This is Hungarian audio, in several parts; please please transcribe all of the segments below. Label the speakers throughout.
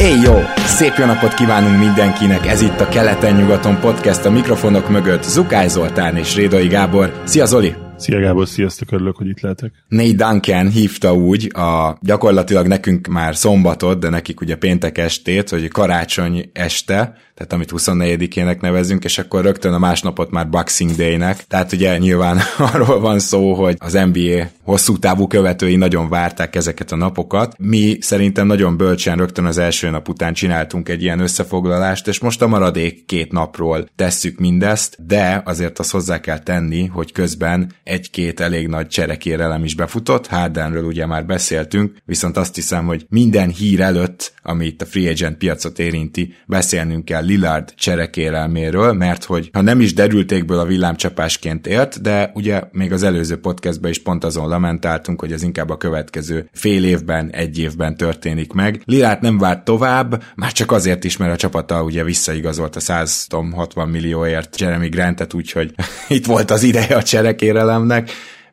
Speaker 1: Éj jó! Szép jó napot kívánunk mindenkinek! Ez itt a Keleten-nyugaton podcast a mikrofonok mögött Zukály Zoltán és Rédai Gábor. Szia Zoli!
Speaker 2: Szia Gábor, sziasztok, örülök, hogy itt lehetek.
Speaker 1: Nate Duncan hívta úgy a gyakorlatilag nekünk már szombatot, de nekik ugye péntek estét, hogy karácsony este, tehát amit 24-ének nevezünk, és akkor rögtön a másnapot már Boxing Day-nek. Tehát ugye nyilván arról van szó, hogy az NBA hosszú távú követői nagyon várták ezeket a napokat. Mi szerintem nagyon bölcsen rögtön az első nap után csináltunk egy ilyen összefoglalást, és most a maradék két napról tesszük mindezt, de azért azt hozzá kell tenni, hogy közben egy-két elég nagy cserekérelem is befutott, Hardenről ugye már beszéltünk, viszont azt hiszem, hogy minden hír előtt, ami itt a free agent piacot érinti, beszélnünk kell Lillard cserekérelméről, mert hogy ha nem is derültékből a villámcsapásként ért, de ugye még az előző podcastben is pont azon lamentáltunk, hogy ez inkább a következő fél évben, egy évben történik meg. Lillard nem várt tovább, már csak azért is, mert a csapata ugye visszaigazolt a 160 millióért Jeremy Grantet, úgyhogy itt volt az ideje a cserekérelemnek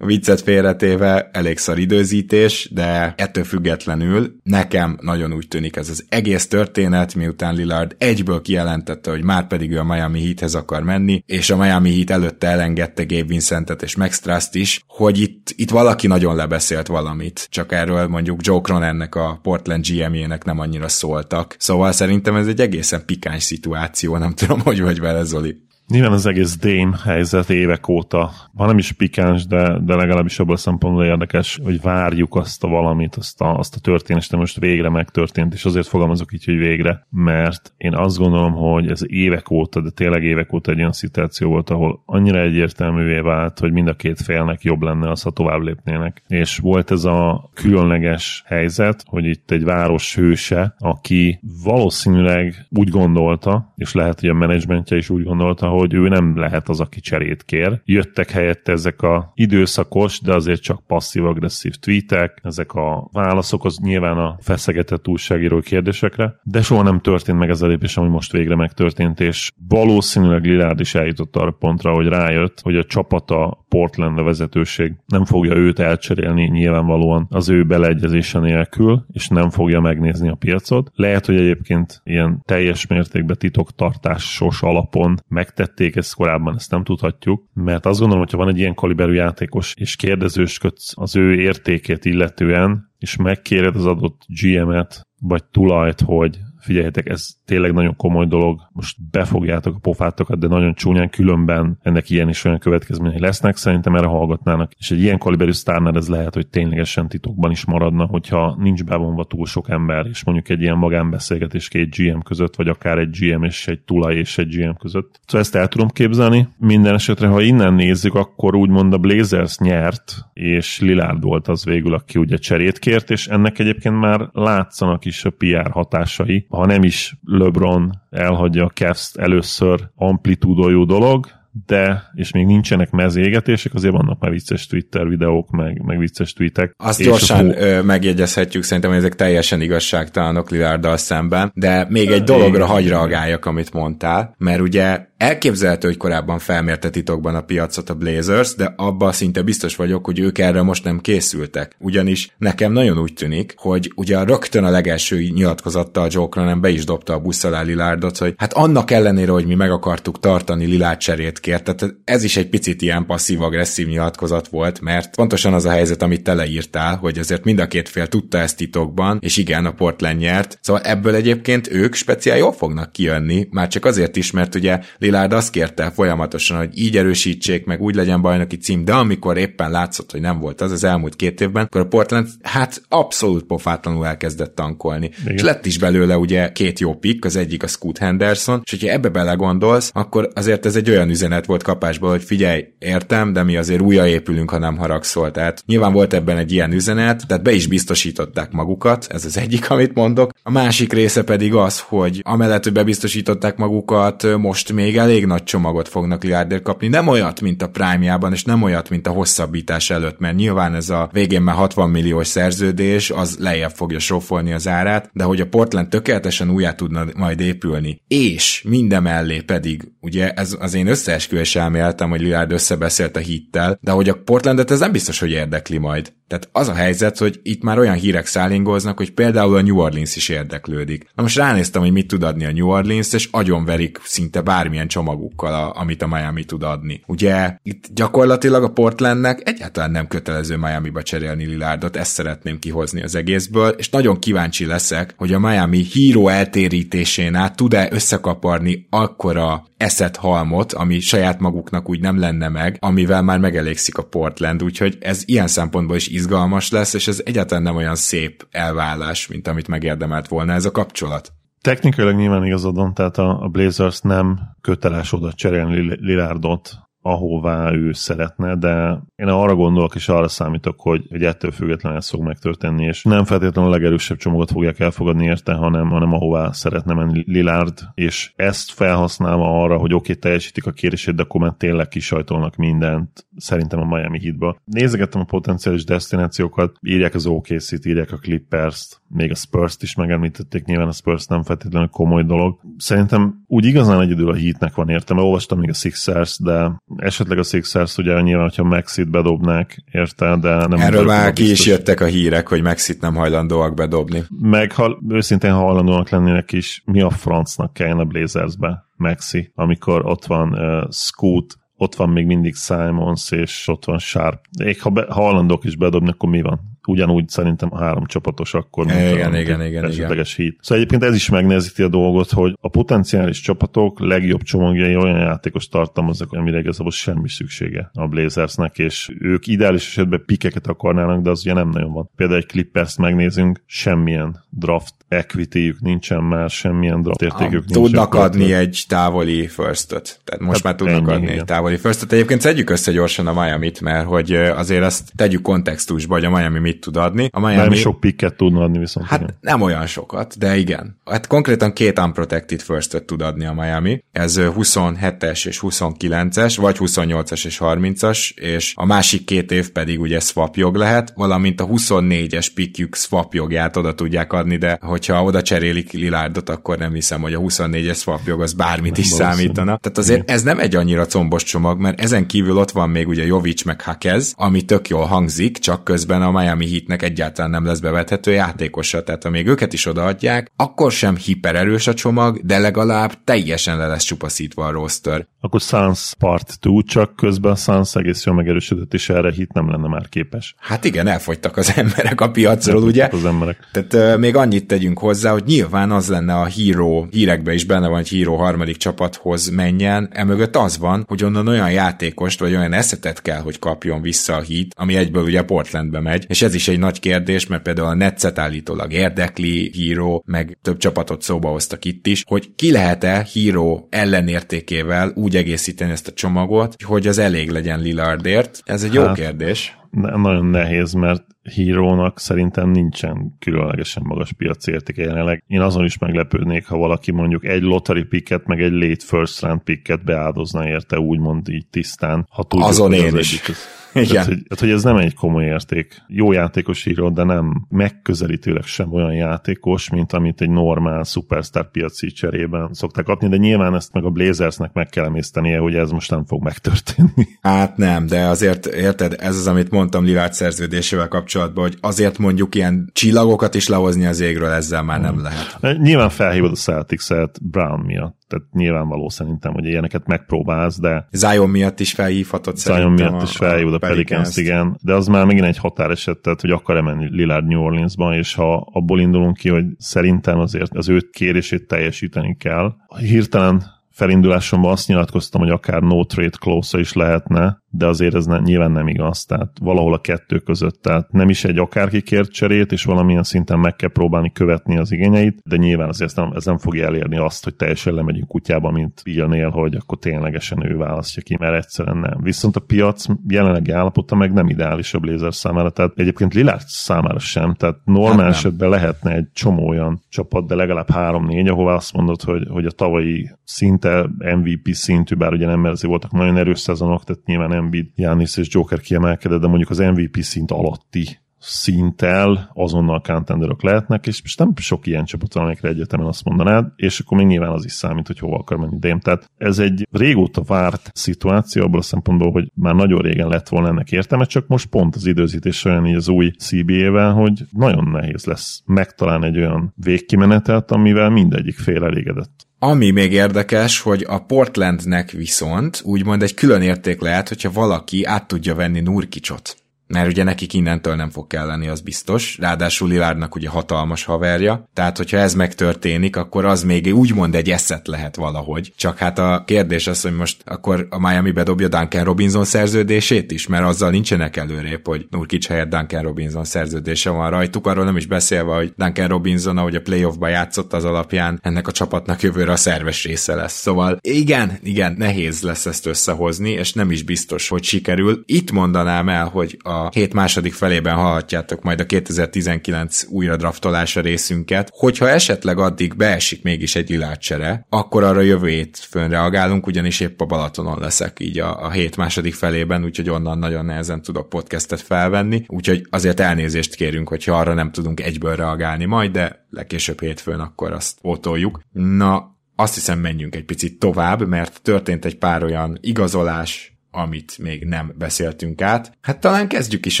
Speaker 1: viccet félretéve elég szar időzítés, de ettől függetlenül nekem nagyon úgy tűnik ez az egész történet, miután Lillard egyből kijelentette, hogy már pedig ő a Miami Heathez akar menni, és a Miami Heat előtte elengedte Gabe Vincentet és Max Trust is, hogy itt, itt valaki nagyon lebeszélt valamit, csak erről mondjuk Joe Cronennek a Portland GM-jének nem annyira szóltak. Szóval szerintem ez egy egészen pikáns szituáció, nem tudom, hogy vagy vele Zoli.
Speaker 2: Nyilván az egész Dame helyzet évek óta, ha nem is pikáns, de, de legalábbis abban a szempontból érdekes, hogy várjuk azt a valamit, azt a, azt a történést, de most végre megtörtént, és azért fogalmazok így, hogy végre, mert én azt gondolom, hogy ez évek óta, de tényleg évek óta egy olyan szituáció volt, ahol annyira egyértelművé vált, hogy mind a két félnek jobb lenne az, ha tovább lépnének. És volt ez a különleges helyzet, hogy itt egy város hőse, aki valószínűleg úgy gondolta, és lehet, hogy a menedzsmentje is úgy gondolta, hogy ő nem lehet az, aki cserét kér. Jöttek helyette ezek a időszakos, de azért csak passzív-agresszív tweetek, ezek a válaszok az nyilván a feszegetett újságíró kérdésekre, de soha nem történt meg ez a lépés, ami most végre megtörtént, és valószínűleg Lilárd is eljutott arra pontra, hogy rájött, hogy a csapata Portland a vezetőség nem fogja őt elcserélni nyilvánvalóan az ő beleegyezése nélkül, és nem fogja megnézni a piacot. Lehet, hogy egyébként ilyen teljes mértékben titoktartásos alapon megtett tették ezt korábban, ezt nem tudhatjuk, mert azt gondolom, hogyha van egy ilyen kaliberű játékos, és kérdezősködsz az ő értékét illetően, és megkéred az adott GM-et, vagy tulajt, hogy figyeljetek, ez tényleg nagyon komoly dolog, most befogjátok a pofátokat, de nagyon csúnyán különben ennek ilyen is olyan következményei lesznek, szerintem erre hallgatnának. És egy ilyen kaliberű sztárnál ez lehet, hogy ténylegesen titokban is maradna, hogyha nincs bevonva túl sok ember, és mondjuk egy ilyen magánbeszélgetés két GM között, vagy akár egy GM és egy tulaj és egy GM között. Szóval ezt el tudom képzelni. Minden esetre, ha innen nézzük, akkor úgymond a Blazers nyert, és Lilárd volt az végül, aki ugye cserét kért, és ennek egyébként már látszanak is a PR hatásai, ha nem is LeBron elhagyja a Cavs először amplitúdójú dolog, de, és még nincsenek mezégetések, azért vannak már vicces Twitter videók, meg, meg vicces tweetek.
Speaker 1: Azt és gyorsan a... ö, megjegyezhetjük, szerintem, ezek teljesen igazságtalanok Lilárddal szemben, de még egy dologra hagy reagáljak, amit mondtál, mert ugye Elképzelhető, hogy korábban felmérte titokban a piacot a Blazers, de abban szinte biztos vagyok, hogy ők erre most nem készültek. Ugyanis nekem nagyon úgy tűnik, hogy ugye rögtön a legelső nyilatkozattal Joe Cronin be is dobta a busz alá Lilárdot, hogy hát annak ellenére, hogy mi meg akartuk tartani Lilárd cserét kért, tehát ez is egy picit ilyen passzív-agresszív nyilatkozat volt, mert pontosan az a helyzet, amit te leírtál, hogy azért mind a két fél tudta ezt titokban, és igen, a Portland nyert. Szóval ebből egyébként ők speciál jól fognak kijönni, már csak azért is, mert ugye azt kérte folyamatosan, hogy így erősítsék, meg úgy legyen bajnoki cím, de amikor éppen látszott, hogy nem volt az az elmúlt két évben, akkor a Portland hát abszolút pofátlanul elkezdett tankolni. Igen. És lett is belőle ugye két jó pick, az egyik a Scoot Henderson, és hogyha ebbe belegondolsz, akkor azért ez egy olyan üzenet volt kapásból, hogy figyelj, értem, de mi azért újraépülünk, ha nem haragszol. Tehát nyilván volt ebben egy ilyen üzenet, tehát be is biztosították magukat, ez az egyik, amit mondok. A másik része pedig az, hogy amellett, hogy bebiztosították magukat, most még elég nagy csomagot fognak Lillardért kapni, nem olyat, mint a Prime-jában, és nem olyat, mint a hosszabbítás előtt, mert nyilván ez a végén már 60 milliós szerződés, az lejjebb fogja sófolni az árát, de hogy a Portland tökéletesen újjá tudna majd épülni, és mindemellé pedig, ugye ez az én összeesküvés elméletem, hogy Lillard összebeszélt a hittel, de hogy a Portlandet ez nem biztos, hogy érdekli majd. Tehát az a helyzet, hogy itt már olyan hírek szállingoznak, hogy például a New Orleans is érdeklődik. Na most ránéztem, hogy mit tud adni a New Orleans, és agyonverik szinte bármilyen csomagukkal, a, amit a Miami tud adni. Ugye itt gyakorlatilag a Portlandnek egyáltalán nem kötelező Miami-ba cserélni Lillardot, ezt szeretném kihozni az egészből, és nagyon kíváncsi leszek, hogy a Miami híró eltérítésén át tud-e összekaparni akkora eszet halmot, ami saját maguknak úgy nem lenne meg, amivel már megelégszik a Portland, úgyhogy ez ilyen szempontból is izgalmas lesz, és ez egyáltalán nem olyan szép elvállás, mint amit megérdemelt volna ez a kapcsolat.
Speaker 2: Technikailag nyilván igazadon, tehát a Blazers nem köteles oda cserélni Lilárdot ahová ő szeretne, de én arra gondolok és arra számítok, hogy, hogy ettől függetlenül ez fog megtörténni, és nem feltétlenül a legerősebb csomagot fogják elfogadni érte, hanem, hanem ahová szeretne menni Lillard, és ezt felhasználva arra, hogy oké, okay, teljesítik a kérését, de akkor már tényleg kisajtolnak mindent, szerintem a Miami Heatba. Nézegettem a potenciális destinációkat, írják az OKC-t, írják a Clippers-t, még a Spurs-t is megemlítették, nyilván a Spurs nem feltétlenül komoly dolog. Szerintem úgy igazán egyedül a Heatnek van értelme, olvastam még a Sixers, de esetleg a Sixers ugye nyilván, hogyha Maxit bedobnák, érte, de nem...
Speaker 1: Erről már ki is jöttek a hírek, hogy Maxit nem hajlandóak bedobni.
Speaker 2: Meg ha őszintén hajlandóak lennének is, mi a francnak kelljen a Blazersbe? Maxi, amikor ott van uh, Scoot, ott van még mindig Simons, és ott van Sharp. De ha, be, ha hajlandók is bedobni, akkor mi van? Ugyanúgy szerintem a három csapatos akkor,
Speaker 1: mint igen, a, igen, igen,
Speaker 2: esetleges hit. Szóval egyébként ez is megnehezíti a dolgot, hogy a potenciális csapatok legjobb csomagjai olyan játékos tartalmaznak, amire igazából semmi szüksége a Blazersnek, és ők ideális esetben pikeket akarnának, de az ugye nem nagyon van. Például egy Clippers megnézünk, semmilyen draft equity nincsen már, semmilyen draft értékük
Speaker 1: nincsen. Tudnak adni egy távoli first-öt. Tehát most hát már tudnak ennyi, adni igen. egy távoli first-öt. Egyébként szedjük össze gyorsan a Miami-t, mert hogy azért azt tegyük kontextusba, hogy a Miami mit tud adni. A
Speaker 2: Miami... Nem sok pikket tudna adni viszont.
Speaker 1: Hát igen. nem olyan sokat, de igen. Hát konkrétan két unprotected first tud adni a Miami. Ez 27-es és 29-es, vagy 28-as és 30-as, és a másik két év pedig ugye swap jog lehet, valamint a 24-es pikjük swap jogját oda tudják adni, de hogyha oda cserélik Lilárdot, akkor nem hiszem, hogy a 24-es swap jog az bármit nem is számítana. Tehát azért ez nem egy annyira combos csomag, mert ezen kívül ott van még ugye Jovic meg Hakez, ami tök jól hangzik, csak közben a Miami Miami Heatnek egyáltalán nem lesz bevethető játékosa, tehát ha még őket is odaadják, akkor sem hipererős a csomag, de legalább teljesen le lesz csupaszítva a roster.
Speaker 2: Akkor Suns part 2, csak közben a Suns egész jól megerősödött, és erre hit nem lenne már képes.
Speaker 1: Hát igen, elfogytak az emberek a piacról, ugye?
Speaker 2: Az emberek.
Speaker 1: Tehát uh, még annyit tegyünk hozzá, hogy nyilván az lenne a híró, hírekben is benne van, hogy híró harmadik csapathoz menjen, emögött az van, hogy onnan olyan játékost, vagy olyan eszetet kell, hogy kapjon vissza a hit, ami egyből ugye Portlandbe megy, és ez ez is egy nagy kérdés, mert például a Netszet állítólag érdekli híró, meg több csapatot szóba hoztak itt is, hogy ki lehet-e híró ellenértékével úgy egészíteni ezt a csomagot, hogy az elég legyen Lillardért. Ez egy hát, jó kérdés.
Speaker 2: Ne, nagyon nehéz, mert hírónak szerintem nincsen különlegesen magas piaci értéke jelenleg. Én azon is meglepődnék, ha valaki mondjuk egy lottery picket, meg egy late first round picket beáldozna érte, úgymond így tisztán.
Speaker 1: Ha tudjuk, azon én az is. Egyik,
Speaker 2: igen. Tehát hogy, tehát, hogy ez nem egy komoly érték. Jó játékos író, de nem megközelítőleg sem olyan játékos, mint amit egy normál superstar piaci cserében szokták kapni, de nyilván ezt meg a Blazersnek meg kell emésztenie, hogy ez most nem fog megtörténni.
Speaker 1: Hát nem, de azért érted, ez az, amit mondtam Lilárd szerződésével kapcsolatban, hogy azért mondjuk ilyen csillagokat is lehozni az égről, ezzel már nem lehet.
Speaker 2: Nyilván felhívod a Celtics-et Brown miatt tehát nyilvánvaló szerintem, hogy ilyeneket megpróbálsz, de...
Speaker 1: Zion miatt is felhívhatod
Speaker 2: Zion miatt is felhívod a, a Pelicans, igen, de az már megint egy határeset, tehát hogy akar-e menni Lillard New Orleansban, és ha abból indulunk ki, hogy szerintem azért az ő kérését teljesíteni kell, hirtelen felindulásomban azt nyilatkoztam, hogy akár no trade close is lehetne, de azért ez ne, nyilván nem igaz, tehát valahol a kettő között, tehát nem is egy akárki kért cserét, és valamilyen szinten meg kell próbálni követni az igényeit, de nyilván azért nem, ez nem fogja elérni azt, hogy teljesen lemegyünk kutyába, mint Billnél, hogy akkor ténylegesen ő választja ki, mert egyszerűen nem. Viszont a piac jelenlegi állapota meg nem ideális a Blazer számára, tehát egyébként Lillard számára sem, tehát normál hát esetben lehetne egy csomó olyan csapat, de legalább három-négy, ahova azt mondod, hogy, hogy a tavalyi szinte MVP szintű, bár ugye nem, mert azért voltak nagyon erős szezonok, tehát nyilván Embiid, Giannis és Joker kiemelkedett, de mondjuk az MVP szint alatti szinttel azonnal contenderok lehetnek, és most nem sok ilyen csapat van, amikre egyetemen azt mondanád, és akkor még nyilván az is számít, hogy hova akar menni Dame. Tehát ez egy régóta várt szituáció abból a szempontból, hogy már nagyon régen lett volna ennek értelme, csak most pont az időzítés olyan így az új CBA-vel, hogy nagyon nehéz lesz megtalálni egy olyan végkimenetet, amivel mindegyik fél elégedett.
Speaker 1: Ami még érdekes, hogy a Portlandnek viszont úgymond egy külön érték lehet, hogyha valaki át tudja venni Nurkicsot mert ugye nekik innentől nem fog kelleni, az biztos. Ráadásul Lilárdnak ugye hatalmas haverja, tehát hogyha ez megtörténik, akkor az még úgymond egy eszet lehet valahogy. Csak hát a kérdés az, hogy most akkor a Miami bedobja Duncan Robinson szerződését is, mert azzal nincsenek előrébb, hogy Nurkic helyett Duncan Robinson szerződése van rajtuk, arról nem is beszélve, hogy Duncan Robinson, ahogy a playoffba játszott az alapján, ennek a csapatnak jövőre a szerves része lesz. Szóval igen, igen, nehéz lesz ezt összehozni, és nem is biztos, hogy sikerül. Itt mondanám el, hogy a hét második felében hallhatjátok majd a 2019 újra draftolása részünket. Hogyha esetleg addig beesik mégis egy lilácsere, akkor arra jövő hétfőn reagálunk, ugyanis épp a Balatonon leszek így a, a hét második felében, úgyhogy onnan nagyon nehezen tudok podcastet felvenni, úgyhogy azért elnézést kérünk, hogyha arra nem tudunk egyből reagálni majd, de legkésőbb hétfőn akkor azt pótoljuk. Na, azt hiszem menjünk egy picit tovább, mert történt egy pár olyan igazolás, amit még nem beszéltünk át. Hát talán kezdjük is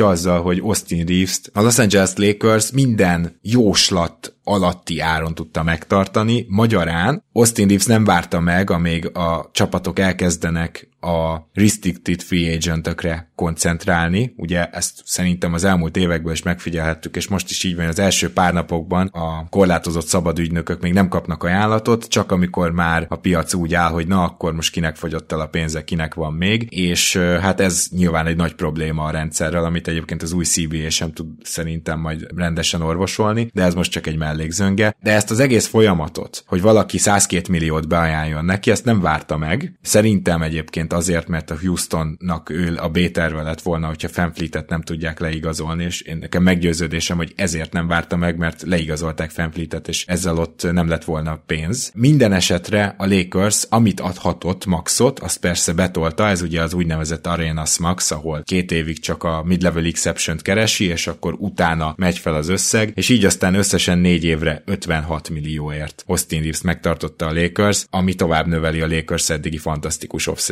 Speaker 1: azzal, hogy Austin Reeves-t a Los Angeles Lakers minden jóslat alatti áron tudta megtartani. Magyarán Austin Reeves nem várta meg, amíg a csapatok elkezdenek a restricted free agentökre koncentrálni. Ugye ezt szerintem az elmúlt években is megfigyelhettük, és most is így van, az első pár napokban a korlátozott szabadügynökök még nem kapnak ajánlatot, csak amikor már a piac úgy áll, hogy na akkor most kinek fogyott el a pénze, kinek van még, és hát ez nyilván egy nagy probléma a rendszerrel, amit egyébként az új CBA sem tud szerintem majd rendesen orvosolni, de ez most csak egy mellékzönge. De ezt az egész folyamatot, hogy valaki 102 milliót beajánljon neki, ezt nem várta meg. Szerintem egyébként azért, mert a Houstonnak ő a B-terve lett volna, hogyha Fanfleetet nem tudják leigazolni, és én nekem meggyőződésem, hogy ezért nem várta meg, mert leigazolták Fanfleetet, és ezzel ott nem lett volna pénz. Minden esetre a Lakers, amit adhatott maxot, azt persze betolta, ez ugye az úgynevezett Arenas Max, ahol két évig csak a mid-level exception keresi, és akkor utána megy fel az összeg, és így aztán összesen négy évre 56 millióért Austin Reeves megtartotta a Lakers, ami tovább növeli a Lakers eddigi fantasztikus off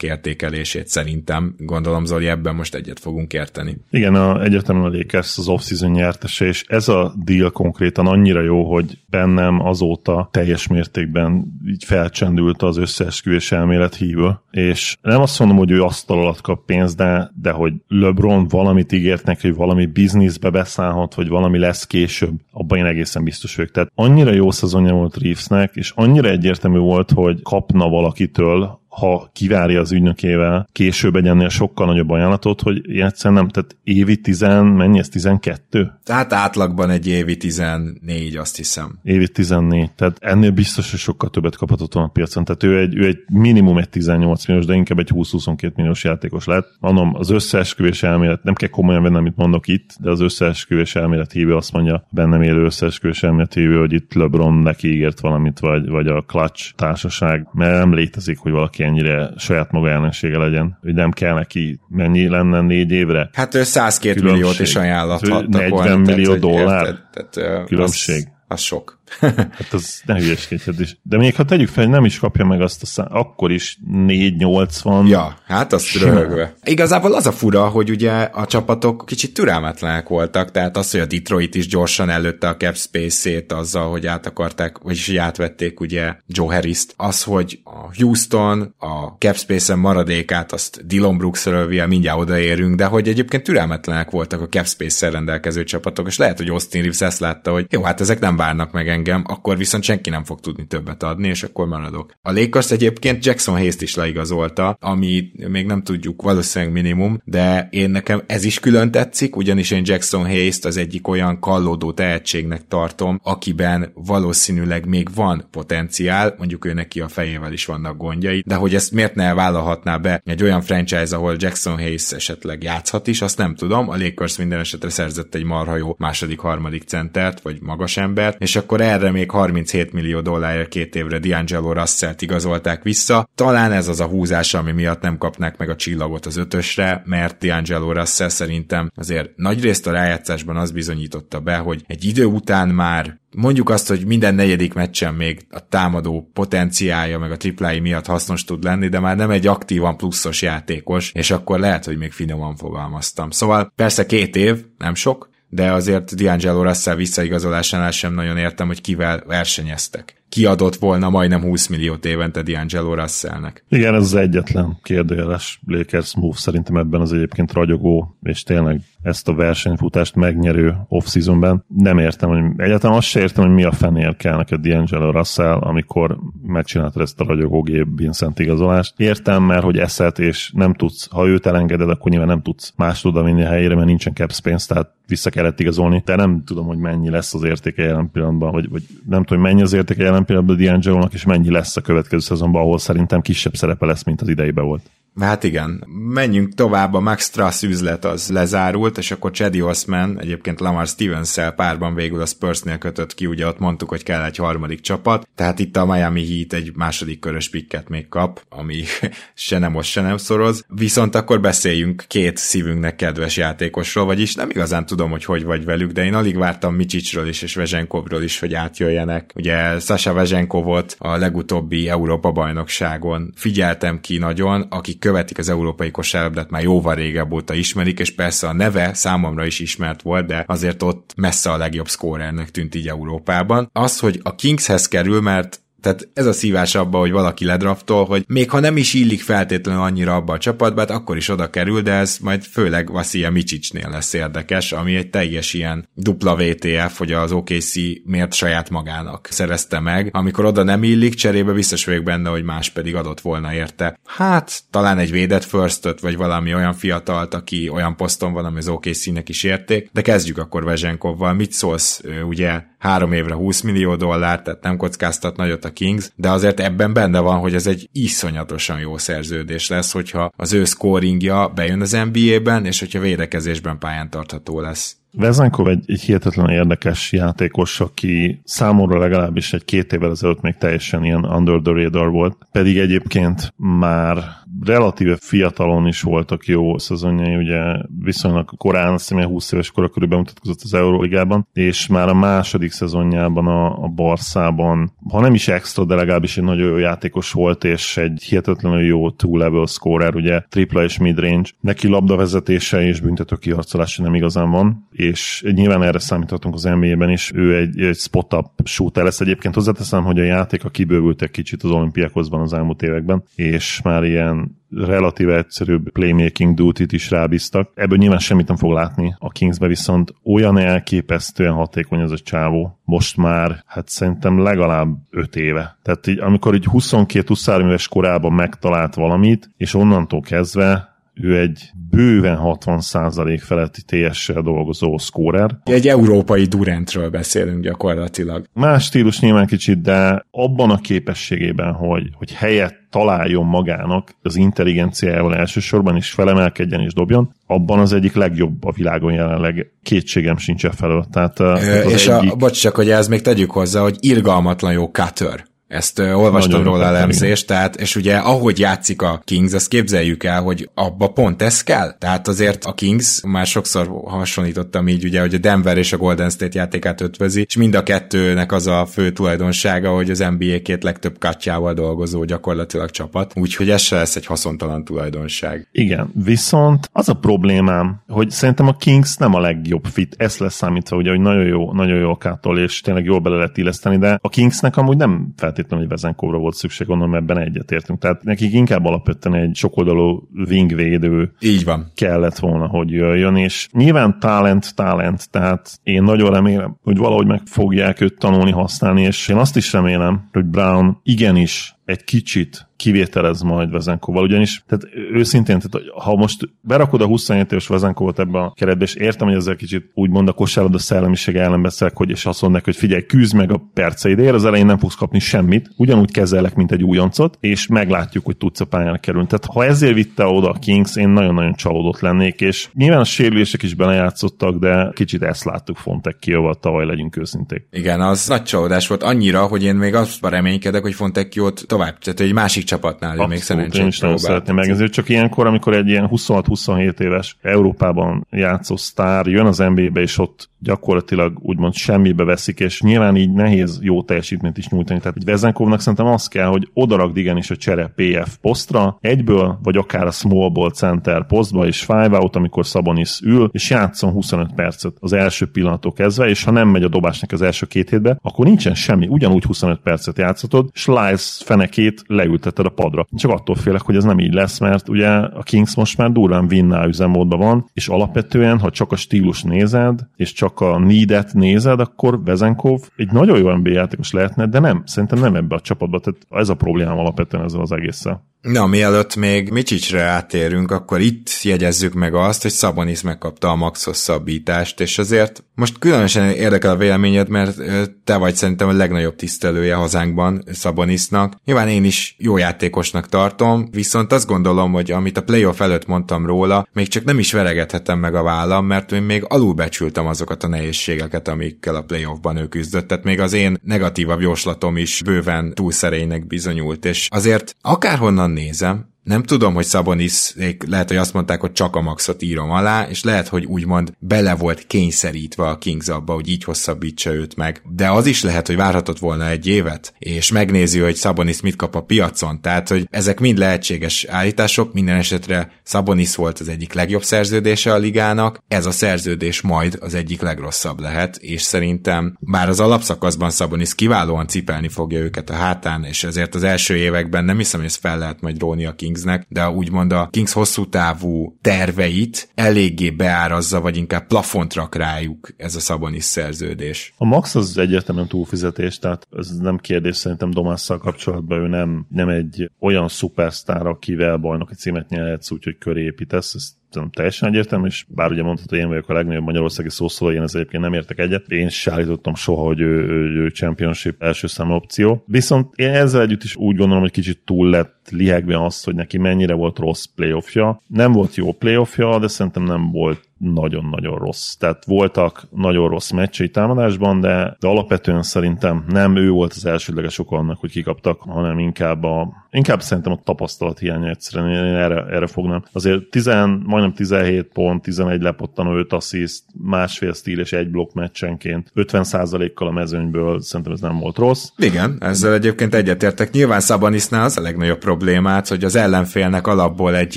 Speaker 1: értékelését szerintem. Gondolom Zoli, ebben most egyet fogunk érteni.
Speaker 2: Igen, a, egyértelműen a Lakers az off-season nyertese, és ez a deal konkrétan annyira jó, hogy bennem azóta teljes mértékben így felcsendült az összeesküvés elmélet hívő, és nem azt mondom, hogy ő asztal alatt kap pénzt, de, de hogy LeBron valamit ígért neki, hogy valami bizniszbe beszállhat, vagy valami lesz később, abban én egészen biztos vagyok. Tehát annyira jó szezonja volt Reevesnek, és annyira egyértelmű volt, hogy kapna valakitől, ha kivárja az ügynökével később egy ennél sokkal nagyobb ajánlatot, hogy egyszerűen nem, tehát évi tizen, mennyi ez, 12?
Speaker 1: Tehát átlagban egy évi 14, azt hiszem.
Speaker 2: Évi 14, tehát ennél biztos, hogy sokkal többet kaphatott a piacon, tehát ő egy, ő egy minimum egy 18 milliós, de inkább egy 20-22 milliós játékos lett. Mondom, az összeesküvés elmélet, nem kell komolyan venni, amit mondok itt, de az összeesküvés elmélet hívő azt mondja, bennem élő összeesküvés elmélet hívő, hogy itt LeBron neki ígért valamit, vagy, vagy a clutch társaság, mert nem létezik, hogy valaki ennyire saját maga ellensége legyen, hogy nem kell neki mennyi lenne négy évre.
Speaker 1: Hát ő 102 Különbség. milliót is ajánlathattak
Speaker 2: 40 volna, millió tehát, dollár érted, tehát, különbség.
Speaker 1: Az, az sok.
Speaker 2: hát az ne hülyeskedjed is. De még ha tegyük fel, hogy nem is kapja meg azt a szám, akkor is 4-80.
Speaker 1: Ja, hát azt röhögve. Igazából az a fura, hogy ugye a csapatok kicsit türelmetlenek voltak, tehát az, hogy a Detroit is gyorsan előtte a cap space-ét azzal, hogy át akarták, vagyis hogy átvették ugye Joe Harris-t, az, hogy a Houston a cap space-en maradékát, azt Dylan brooks via mindjárt odaérünk, de hogy egyébként türelmetlenek voltak a cap space-szel rendelkező csapatok, és lehet, hogy Austin Reeves ezt látta, hogy jó, hát ezek nem várnak meg engem, akkor viszont senki nem fog tudni többet adni, és akkor maradok. A Lakers egyébként Jackson Hayes-t is leigazolta, ami még nem tudjuk, valószínűleg minimum, de én nekem ez is külön tetszik, ugyanis én Jackson Hayes-t az egyik olyan kallódó tehetségnek tartom, akiben valószínűleg még van potenciál, mondjuk ő neki a fejével is vannak gondjai, de hogy ezt miért ne vállalhatná be egy olyan franchise, ahol Jackson Hayes esetleg játszhat is, azt nem tudom. A Lakers minden esetre szerzett egy marha jó második, harmadik centert, vagy magas embert, és akkor erre még 37 millió dollárért két évre D'Angelo Russell-t igazolták vissza. Talán ez az a húzás, ami miatt nem kapnák meg a csillagot az ötösre, mert D'Angelo Russell szerintem azért nagyrészt a rájátszásban az bizonyította be, hogy egy idő után már mondjuk azt, hogy minden negyedik meccsen még a támadó potenciálja meg a triplái miatt hasznos tud lenni, de már nem egy aktívan pluszos játékos, és akkor lehet, hogy még finoman fogalmaztam. Szóval persze két év, nem sok, de azért D'Angelo Russell visszaigazolásánál sem nagyon értem, hogy kivel versenyeztek kiadott volna majdnem 20 milliót évente D'Angelo Russellnek.
Speaker 2: Igen, ez az egyetlen kérdőjeles Lakers move szerintem ebben az egyébként ragyogó, és tényleg ezt a versenyfutást megnyerő off-seasonben. Nem értem, hogy egyáltalán azt se értem, hogy mi a fenér kell neked D'Angelo Russell, amikor megcsináltad ezt a ragyogó Gabe Vincent igazolást. Értem, mert hogy eszet, és nem tudsz, ha őt elengeded, akkor nyilván nem tudsz más oda vinni a helyére, mert nincsen cap space, tehát vissza kellett igazolni, de nem tudom, hogy mennyi lesz az értéke jelen pillanatban, vagy, vagy nem tudom, hogy mennyi az értéke jelen pillanatban D'Angelo-nak, és mennyi lesz a következő szezonban, ahol szerintem kisebb szerepe lesz, mint az ideiben volt.
Speaker 1: Hát igen, menjünk tovább, a Max Strass üzlet az lezárult, és akkor Chedi Osman egyébként Lamar stevens párban végül a Spursnél kötött ki, ugye ott mondtuk, hogy kell egy harmadik csapat, tehát itt a Miami Heat egy második körös pikket még kap, ami se nem most, se nem szoroz. Viszont akkor beszéljünk két szívünknek kedves játékosról, vagyis nem igazán tudom, hogy hogy vagy velük, de én alig vártam Micsicsről is és Vezsenkovról is, hogy átjöjjenek. Ugye Sasha Vezsenkovot a legutóbbi Európa bajnokságon figyeltem ki nagyon, akik követik az európai kosárlabdát, már jóval régebb óta ismerik, és persze a neve számomra is ismert volt, de azért ott messze a legjobb szkórernek tűnt így Európában. Az, hogy a Kingshez kerül, mert tehát ez a szívás abba, hogy valaki ledraftol, hogy még ha nem is illik feltétlenül annyira abba a csapatba, hát akkor is oda kerül, de ez majd főleg Vasilya Micsicsnél lesz érdekes, ami egy teljes ilyen dupla VTF, hogy az OKC miért saját magának szerezte meg. Amikor oda nem illik, cserébe biztos vagyok benne, hogy más pedig adott volna érte. Hát, talán egy védett first vagy valami olyan fiatalt, aki olyan poszton van, ami az OKC-nek is érték, de kezdjük akkor Vezsenkovval. Mit szólsz, ugye három évre 20 millió dollár, tehát nem kockáztat nagyot a Kings, de azért ebben benne van, hogy ez egy iszonyatosan jó szerződés lesz, hogyha az ő scoringja bejön az NBA-ben, és hogyha védekezésben pályán tartható lesz.
Speaker 2: Vezenkov egy, egy hihetetlen érdekes játékos, aki számomra legalábbis egy két évvel ezelőtt még teljesen ilyen under the radar volt, pedig egyébként már relatíve fiatalon is voltak jó szezonjai, ugye viszonylag korán, azt hiszem 20 éves kora körül bemutatkozott az Euróligában, és már a második szezonjában a, a Barszában, ha nem is extra, de legalábbis egy nagyon jó játékos volt, és egy hihetetlenül jó two-level scorer, ugye tripla és midrange. Neki labdavezetése és büntető kiharcolása nem igazán van, és nyilván erre számíthatunk az NBA-ben is, ő egy, egy spot-up shooter lesz. Egyébként hozzáteszem, hogy a játék a kibővült egy kicsit az olimpiákozban az elmúlt években, és már ilyen relatíve egyszerűbb playmaking duty is rábíztak. Ebből nyilván semmit nem fog látni a Kingsbe, viszont olyan elképesztően hatékony ez a csávó. Most már, hát szerintem legalább 5 éve. Tehát így, amikor így 22-23 éves korában megtalált valamit, és onnantól kezdve ő egy bőven 60% feletti TS-sel dolgozó scorer.
Speaker 1: Egy európai Durantről beszélünk gyakorlatilag.
Speaker 2: Más stílus nyilván kicsit, de abban a képességében, hogy, hogy helyet találjon magának az intelligenciájával elsősorban, és felemelkedjen és dobjon, abban az egyik legjobb a világon jelenleg, kétségem sincs e felől. Tehát,
Speaker 1: Ö, és egyik... a, bocs, csak hogy ez még tegyük hozzá, hogy irgalmatlan jó cutter ezt uh, olvastam Nagyon róla elemzést, tehát, és ugye ahogy játszik a Kings, azt képzeljük el, hogy abba pont ez kell. Tehát azért a Kings, már sokszor hasonlítottam így, ugye, hogy a Denver és a Golden State játékát ötvözi, és mind a kettőnek az a fő tulajdonsága, hogy az NBA két legtöbb katjával dolgozó gyakorlatilag csapat, úgyhogy ez se lesz egy haszontalan tulajdonság.
Speaker 2: Igen, viszont az a problémám, hogy szerintem a Kings nem a legjobb fit, ez lesz számítva, ugye, hogy nagyon jó, nagyon jó kától, és tényleg jól bele lehet illeszteni, de a Kingsnek amúgy nem feltétlenül feltétlenül egy Vezenkóvra volt szükség, gondolom ebben egyetértünk. Tehát nekik inkább alapvetően egy sokoldalú wingvédő
Speaker 1: Így van.
Speaker 2: kellett volna, hogy jöjjön, és nyilván talent, talent, tehát én nagyon remélem, hogy valahogy meg fogják őt tanulni, használni, és én azt is remélem, hogy Brown igenis egy kicsit kivételez majd Vezenkóval, ugyanis tehát őszintén, tehát, ha most berakod a 27 éves Vezenkóvat ebbe a keretbe, és értem, hogy ezzel kicsit úgymond a kosárlabda szellemiség ellen beszélek, hogy és azt mondják, hogy figyelj, küzd meg a perceidért, az elején nem fogsz kapni semmit, ugyanúgy kezelek, mint egy újoncot, és meglátjuk, hogy tudsz a pályára kerülni. Tehát ha ezért vitte oda a Kings, én nagyon-nagyon csalódott lennék, és nyilván a sérülések is belejátszottak, de kicsit ezt láttuk Fontek Kióval, tavaly legyünk őszinték.
Speaker 1: Igen, az nagy csalódás volt annyira, hogy én még azt reménykedek, hogy Fontekiót tovább, tehát egy másik csapatnál Abszolút, még szerencsét
Speaker 2: Én is nagyon szeretném megnézni, csak ilyenkor, amikor egy ilyen 26-27 éves Európában játszó sztár jön az NBA-be, és ott gyakorlatilag úgymond semmibe veszik, és nyilván így nehéz jó teljesítményt is nyújtani. Tehát egy Vezenkovnak szerintem az kell, hogy odaragd igenis a csere PF posztra, egyből, vagy akár a small ball center posztba, és five out, amikor Szabonis ül, és játszon 25 percet az első pillanattól kezdve, és ha nem megy a dobásnak az első két hétbe, akkor nincsen semmi, ugyanúgy 25 percet játszhatod, Slice fenekét leülteted a padra. Csak attól félek, hogy ez nem így lesz, mert ugye a Kings most már durván vinná üzemmódban van, és alapvetően, ha csak a stílus nézed, és csak a needet nézed, akkor Vezenkov egy nagyon jó NBA játékos lehetne, de nem, szerintem nem ebbe a csapatba, tehát ez a problémám alapvetően ezzel az egésszel.
Speaker 1: Na, mielőtt még Micsicsre átérünk, akkor itt jegyezzük meg azt, hogy Szabonis megkapta a max hosszabbítást, és azért most különösen érdekel a véleményed, mert te vagy szerintem a legnagyobb tisztelője hazánkban Szabonisnak. Nyilván én is jó játékosnak tartom, viszont azt gondolom, hogy amit a playoff előtt mondtam róla, még csak nem is veregethetem meg a vállam, mert én még alulbecsültem azokat a nehézségeket, amikkel a playoffban ő küzdött, tehát még az én negatívabb jóslatom is bőven túlszerénynek bizonyult, és azért akárhonnan nézem, nem tudom, hogy Szabonis, lehet, hogy azt mondták, hogy csak a maxot írom alá, és lehet, hogy úgymond bele volt kényszerítve a Kings abba, hogy így hosszabbítsa őt meg. De az is lehet, hogy várhatott volna egy évet, és megnézi, hogy Szabonis mit kap a piacon. Tehát, hogy ezek mind lehetséges állítások, minden esetre Szabonis volt az egyik legjobb szerződése a ligának, ez a szerződés majd az egyik legrosszabb lehet, és szerintem bár az alapszakaszban Szabonis kiválóan cipelni fogja őket a hátán, és ezért az első években nem hiszem, hogy ezt fel lehet majd róni a Kings Kingsnek, de úgymond a Kings hosszú távú terveit eléggé beárazza, vagy inkább plafont rak rájuk ez a Szabonis szerződés.
Speaker 2: A Max az egyértelműen túlfizetés, tehát ez nem kérdés szerintem Domásszal kapcsolatban, ő nem, nem egy olyan szupersztár, akivel bajnoki címet nyerhetsz, úgyhogy köré építesz, ezt tudom, teljesen egyértelmű, és bár ugye mondhatod, hogy én vagyok a legnagyobb magyarországi szószóló, én ezzel egyébként nem értek egyet. Én sem állítottam soha, hogy ő, ő, ő championship első számú opció. Viszont én ezzel együtt is úgy gondolom, hogy kicsit túl lett lihegve azt, hogy neki mennyire volt rossz playoffja. Nem volt jó playoffja, de szerintem nem volt nagyon-nagyon rossz. Tehát voltak nagyon rossz meccsei támadásban, de, de alapvetően szerintem nem ő volt az elsődleges oka annak, hogy kikaptak, hanem inkább a inkább szerintem a tapasztalat hiánya egyszerűen, én erre, erre fognám. Azért 10, majdnem 17 pont, 11 lepottanó, 5 assziszt, másfél stíl és egy blokk meccsenként, 50%-kal a mezőnyből, szerintem ez nem volt rossz.
Speaker 1: Igen, ezzel egyébként egyetértek. Nyilván Szabanisznál az a legnagyobb problémát, hogy az ellenfélnek alapból egy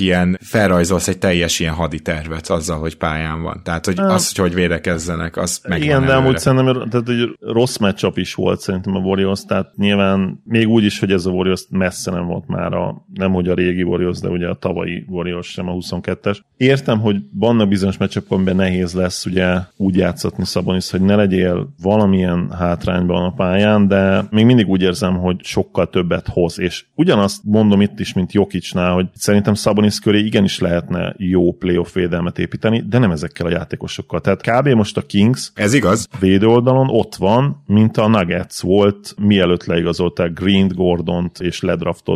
Speaker 1: ilyen felrajzolsz egy teljes ilyen haditervet azzal, hogy pályán van. Tehát, hogy az, hogy hogy védekezzenek, az meg
Speaker 2: Igen, de amúgy szerintem tehát, hogy rossz matchup is volt szerintem a Warriors, tehát nyilván még úgy is, hogy ez a Warriors messze nem volt már a, nem hogy a régi Warriors, de ugye a tavalyi Warriors sem a 22-es. Értem, hogy vannak bizonyos meccsek, amiben nehéz lesz ugye úgy játszatni Szabonis, hogy ne legyél valamilyen hátrányban a pályán, de még mindig úgy érzem, hogy sokkal többet hoz, és ugyanazt mondom itt is, mint Jokicsnál, hogy szerintem Szabonis köré igenis lehetne jó playoff védelmet építeni, de nem ezekkel a játékosokkal. Tehát kb. most a Kings
Speaker 1: Ez igaz.
Speaker 2: védő oldalon ott van, mint a Nuggets volt, mielőtt leigazolták Green, Gordont és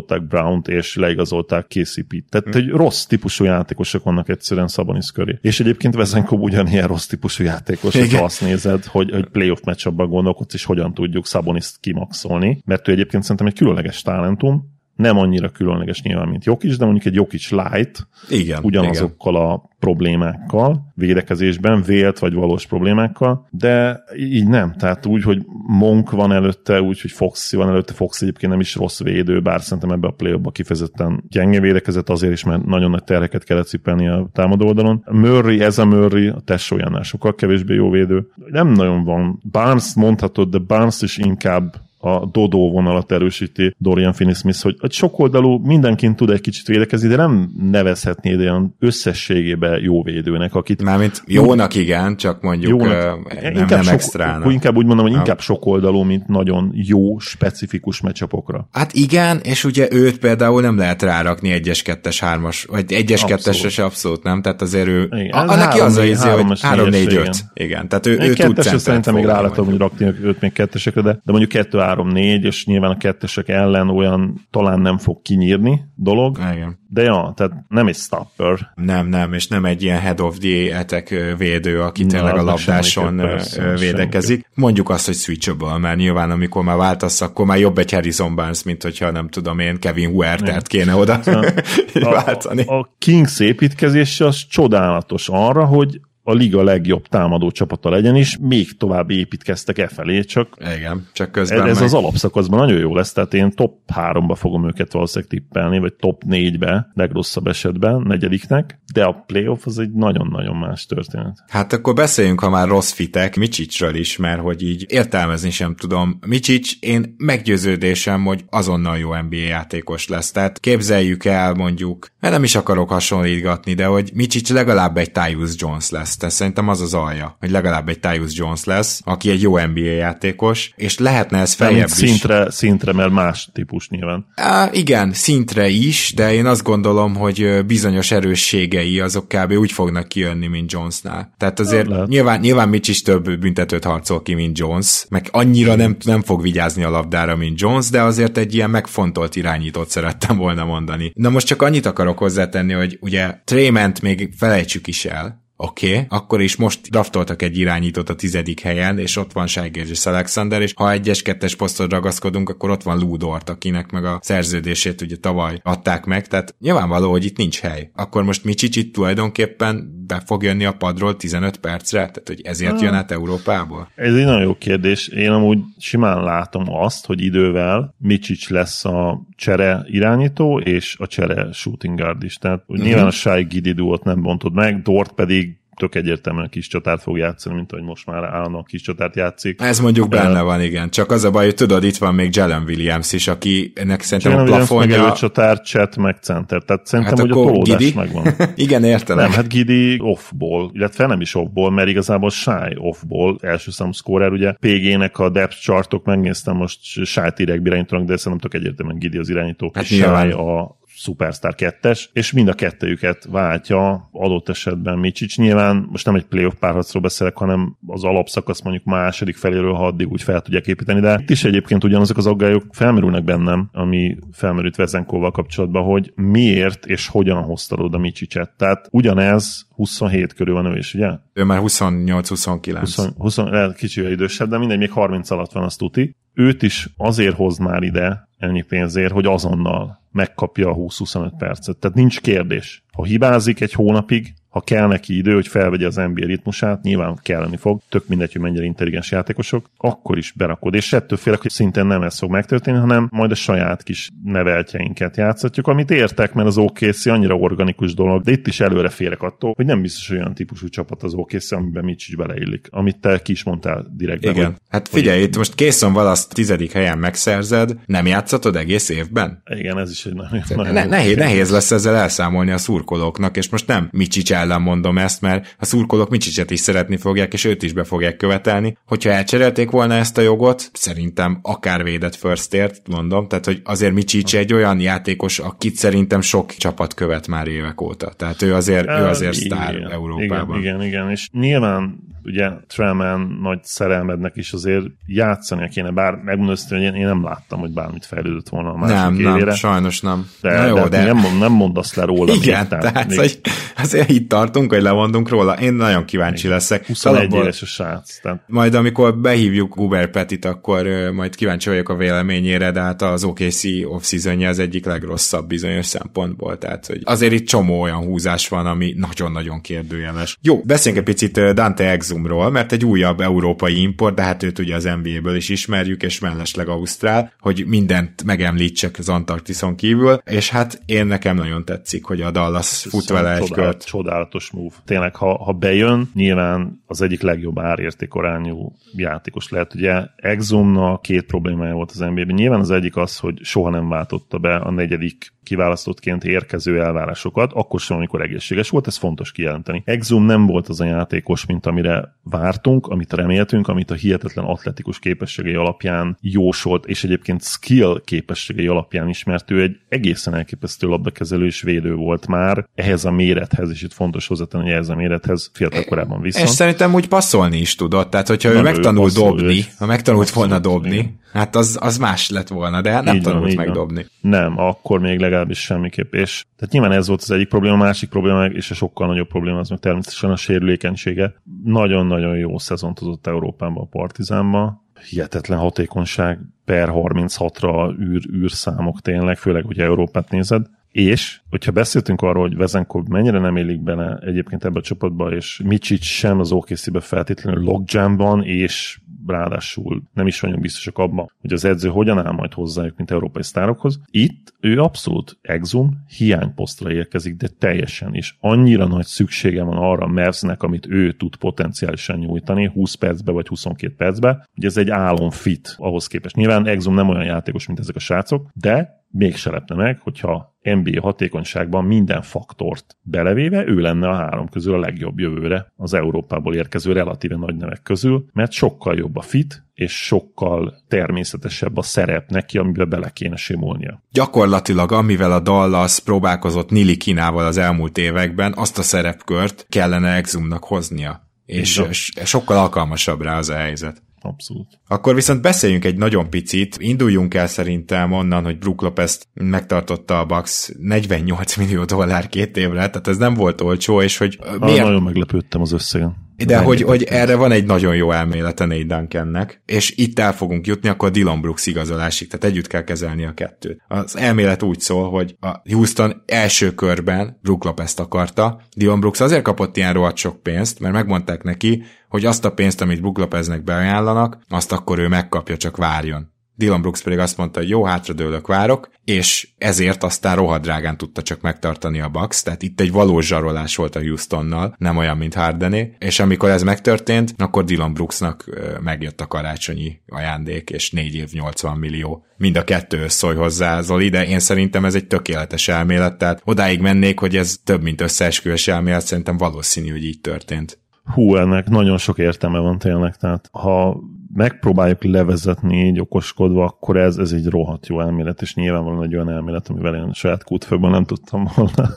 Speaker 2: ledraftolták Brown-t és leigazolták KCP-t. Tehát, hmm. hogy rossz típusú játékosok vannak egyszerűen Szabonis köré. És egyébként Vezenkov ugyanilyen rossz típusú játékos, hogy azt nézed, hogy, hogy playoff matchupban gondolkodsz, és hogyan tudjuk Szaboniszt kimaxolni, mert ő egyébként szerintem egy különleges talentum, nem annyira különleges nyilván, mint Jokic, de mondjuk egy Jokic light,
Speaker 1: igen,
Speaker 2: ugyanazokkal igen. a problémákkal, védekezésben, vélt vagy valós problémákkal, de így nem. Tehát úgy, hogy Monk van előtte, úgy, hogy Foxy van előtte, Fox egyébként nem is rossz védő, bár szerintem ebbe a play kifejezetten gyenge védekezett azért is, mert nagyon nagy terheket kellett cipelni a támadó oldalon. Murray, ez a Murray, a tesójánál sokkal kevésbé jó védő. Nem nagyon van. Barnes mondhatod, de Barnes is inkább a Dodó vonalat erősíti Dorian Finney-Smith, hogy egy sokoldalú mindenkin tud egy kicsit védekezni, de nem nevezhetnéd olyan összességében jó védőnek, akit...
Speaker 1: Mármint jónak igen, csak mondjuk jónak, uh, nem, inkább nem sok, extrának.
Speaker 2: Inkább úgy mondom, hogy inkább sokoldalú, mint nagyon jó, specifikus meccsapokra.
Speaker 1: Hát igen, és ugye őt például nem lehet rárakni egyes, kettes, hármas, vagy egyes, kettesre se abszolút nem, tehát azért ő, igen, a, neki az a izé, hogy 3, 4, 5. Igen, tehát ő, ő tud
Speaker 2: szerintem még rá hogy rakni őt még kettesekre, de, de mondjuk 2, 3, 4, és nyilván a kettesek ellen olyan talán nem fog kinyírni dolog.
Speaker 1: Igen.
Speaker 2: De ja, tehát nem egy stopper.
Speaker 1: Nem, nem, és nem egy ilyen head of the attack védő, aki tényleg a labdáson persze, védekezik. Semmiképp. Mondjuk azt, hogy switchable, mert nyilván amikor már váltasz, akkor már jobb egy Harrison Barnes, mint hogyha nem tudom én Kevin Huertert kéne oda váltani.
Speaker 2: A, a Kings építkezése az csodálatos arra, hogy a liga legjobb támadó csapata legyen, és még tovább építkeztek e felé, csak,
Speaker 1: Igen, csak közben
Speaker 2: ez meg... az alapszakaszban nagyon jó lesz, tehát én top 3-ba fogom őket valószínűleg tippelni, vagy top 4-be, legrosszabb esetben, negyediknek, de a playoff az egy nagyon-nagyon más történet.
Speaker 1: Hát akkor beszéljünk, ha már rossz fitek, Micsicsről is, mert hogy így értelmezni sem tudom. Micsics, én meggyőződésem, hogy azonnal jó NBA játékos lesz, tehát képzeljük el mondjuk, mert nem is akarok hasonlítgatni, de hogy Micsics legalább egy Tyus Jones lesz Tehát szerintem az az alja, hogy legalább egy Tyus Jones lesz, aki egy jó NBA játékos, és lehetne ez feljebb is.
Speaker 2: Szintre, szintre, mert más típus nyilván.
Speaker 1: Á, igen, szintre is, de én azt gondolom, hogy bizonyos erősségei azok kb. úgy fognak kijönni, mint Jonesnál. Tehát azért Lehet. nyilván, nyilván Mitch is több büntetőt harcol ki, mint Jones, meg annyira nem, nem fog vigyázni a labdára, mint Jones, de azért egy ilyen megfontolt irányítót szerettem volna mondani. Na most csak annyit akarok hozzátenni, hogy ugye Trément még felejtsük is el, Oké, okay, akkor is most draftoltak egy irányítót a tizedik helyen, és ott van Sajgérzs Alexander, és ha egyes kettes posztot ragaszkodunk, akkor ott van Ludort, akinek meg a szerződését ugye tavaly adták meg, tehát nyilvánvaló, hogy itt nincs hely. Akkor most Micsicsit tulajdonképpen be fog jönni a padról 15 percre? Tehát, hogy ezért jön át Európából?
Speaker 2: Ez egy nagyon jó kérdés. Én amúgy simán látom azt, hogy idővel Micsics lesz a csere irányító, és a csere shooting guard is. Tehát uh-huh. nyilván a Shai Gidi duót nem bontod meg, Dort pedig tök egyértelműen kis csatát fog játszani, mint ahogy most már állandóan kis csatát játszik.
Speaker 1: Ez mondjuk benne van, igen. Csak az a baj, hogy tudod, itt van még Jalen Williams is, aki ennek szerintem
Speaker 2: Jalen a plafonja... Williams meg csatár, chat, meg center. Tehát szerintem, hát hogy a tolódás Gidi? megvan.
Speaker 1: igen, értem.
Speaker 2: Nem, hát Gidi off-ball, illetve nem is off-ball, mert igazából Shy off-ball, első számú scorer, ugye PG-nek a depth chartok, megnéztem most Shy T-nek irányítónak, de szerintem tök egyértelműen Gidi az irányító. Hát Shy a Superstar 2-es, és mind a kettőjüket váltja adott esetben Micsics. Nyilván most nem egy playoff párharcról beszélek, hanem az alapszakasz mondjuk második feléről, ha addig úgy fel tudják építeni, de itt is egyébként ugyanazok az aggályok felmerülnek bennem, ami felmerült Vezenkóval kapcsolatban, hogy miért és hogyan hoztad oda Micsicset. Tehát ugyanez 27 körül van ő is, ugye?
Speaker 1: Ő már 28-29. 20,
Speaker 2: 20, kicsivel idősebb, de mindegy, még 30 alatt van, azt tuti. Őt is azért hoz már ide ennyi pénzért, hogy azonnal megkapja a 20-25 percet. Tehát nincs kérdés. Ha hibázik egy hónapig, ha kell neki idő, hogy felvegye az NBA ritmusát, nyilván kelleni fog, tök mindegy, hogy mennyire intelligens játékosok, akkor is berakod. És ettől félek, hogy szintén nem ez fog megtörténni, hanem majd a saját kis neveltjeinket játszhatjuk, amit értek, mert az OKC annyira organikus dolog, de itt is előre félek attól, hogy nem biztos olyan típusú csapat az OKC, amiben mit is beleillik, amit te ki is mondtál direkt.
Speaker 1: Igen. Hogy, hát figyelj, hogy... itt most Készon Valaszt tizedik helyen megszerzed, nem játszhatod egész évben?
Speaker 2: Igen, ez is egy nagyon, nagyon
Speaker 1: ne, nehéz, nehéz lesz ezzel elszámolni a szurkolóknak, és most nem Micsics ellen mondom ezt, mert a szurkolók Micsicset is szeretni fogják, és őt is be fogják követelni. Hogyha elcserélték volna ezt a jogot, szerintem akár védett first ért, mondom, tehát hogy azért Micsics egy olyan játékos, akit szerintem sok csapat követ már évek óta. Tehát ő azért, ő azért sztár Európában.
Speaker 2: Igen, igen, igen, és nyilván ugye Trellman nagy szerelmednek is azért játszani kéne, bár megmondom hogy én, én nem láttam, hogy bármit fejlődött volna a másik
Speaker 1: nem,
Speaker 2: évére.
Speaker 1: Nem, sajnos nem.
Speaker 2: De, Na jó, de, de... Nem, nem mondasz le róla.
Speaker 1: Igen, még, tehát, tehát még... azért itt tartunk, hogy lemondunk róla. Én nagyon kíváncsi leszek.
Speaker 2: 21 Talabból, éves a srác.
Speaker 1: Majd amikor behívjuk Uber Petit, akkor uh, majd kíváncsi vagyok a véleményére, de hát az OKC off az egyik legrosszabb bizonyos szempontból. Tehát, hogy azért itt csomó olyan húzás van, ami nagyon-nagyon kérdőjeles. Jó, beszéljünk egy picit Dante Exum Exumról, mert egy újabb európai import, de hát őt ugye az NBA-ből is ismerjük, és mellesleg Ausztrál, hogy mindent megemlítsek az Antarktiszon kívül, és hát én nekem nagyon tetszik, hogy a Dallas fut vele egy kört.
Speaker 2: Csodálatos csodálatos move. Tényleg, ha, ha bejön, nyilván az egyik legjobb árértékorányú játékos lehet. Ugye Exumnak két problémája volt az NBA-ben. Nyilván az egyik az, hogy soha nem váltotta be a negyedik kiválasztottként érkező elvárásokat, akkor sem, amikor egészséges volt, ez fontos kijelenteni. Exum nem volt az a játékos, mint amire vártunk, amit reméltünk, amit a hihetetlen atletikus képességei alapján jósolt, és egyébként skill képességei alapján is, mert ő egy egészen elképesztő labdakezelő és védő volt már ehhez a mérethez, és itt fontos hozzátenni, hogy ehhez a mérethez fiatal korában viszont.
Speaker 1: És szerintem úgy passzolni is tudott, tehát hogyha nem, ő megtanul ő dobni, ha megtanult volna dobni. Hát az, az más lett volna, de hát nem így tanult van, megdobni.
Speaker 2: Nem, akkor még legalábbis semmiképp. És tehát nyilván ez volt az egyik probléma, a másik probléma, és a sokkal nagyobb probléma az meg természetesen a sérülékenysége. Nagyon-nagyon jó szezont hozott Európában a Partizánban, hihetetlen hatékonyság per 36-ra űr, űrszámok tényleg, főleg, hogyha Európát nézed. És, hogyha beszéltünk arról, hogy Vezenkov mennyire nem élik bele egyébként ebbe a csapatba, és Micsics sem az okc feltétlenül logjamban, és ráadásul nem is vagyunk biztosak abban, hogy az edző hogyan áll majd hozzájuk, mint európai sztárokhoz. Itt ő abszolút exum hiányposztra érkezik, de teljesen is. Annyira nagy szüksége van arra a Mavsnek, amit ő tud potenciálisan nyújtani 20 percbe vagy 22 percbe, hogy ez egy álom fit ahhoz képest. Nyilván exum nem olyan játékos, mint ezek a srácok, de mégse lepne meg, hogyha NBA hatékonyságban minden faktort belevéve, ő lenne a három közül a legjobb jövőre az Európából érkező relatíve nagy nevek közül, mert sokkal jobb a fit, és sokkal természetesebb a szerep neki, amiben bele kéne simulnia.
Speaker 1: Gyakorlatilag, amivel a Dallas próbálkozott Nili Kinával az elmúlt években, azt a szerepkört kellene Exumnak hoznia. És sokkal alkalmasabb rá az a helyzet
Speaker 2: abszolút.
Speaker 1: Akkor viszont beszéljünk egy nagyon picit, induljunk el szerintem onnan, hogy Brook Lopez megtartotta a Bucks 48 millió dollár két évre, tehát ez nem volt olcsó, és hogy
Speaker 2: miért... Nagyon meglepődtem az összegen.
Speaker 1: De hogy, hogy erre van egy nagyon jó elmélete Nate Duncannek, és itt el fogunk jutni, akkor Dylan Brooks igazolásig, tehát együtt kell kezelni a kettőt. Az elmélet úgy szól, hogy a Houston első körben Brook Lopez-t akarta, Dylan Brooks azért kapott ilyen rohadt sok pénzt, mert megmondták neki, hogy azt a pénzt, amit Brook Lopeznek beajánlanak, azt akkor ő megkapja, csak várjon. Dylan Brooks pedig azt mondta, hogy jó, hátradőlök, várok, és ezért aztán rohadrágán tudta csak megtartani a Bucks, tehát itt egy valós zsarolás volt a Houstonnal, nem olyan, mint Hardené, és amikor ez megtörtént, akkor Dylan Brooksnak megjött a karácsonyi ajándék, és 4 év 80 millió. Mind a kettő összoly hozzá, Zoli, de én szerintem ez egy tökéletes elmélet, tehát odáig mennék, hogy ez több, mint összeesküvés elmélet, szerintem valószínű, hogy így történt.
Speaker 2: Hú, ennek nagyon sok értelme van tényleg, tehát ha megpróbáljuk levezetni így okoskodva, akkor ez, ez egy rohadt jó elmélet, és nyilvánvalóan egy olyan elmélet, amivel én saját kútfőben nem tudtam volna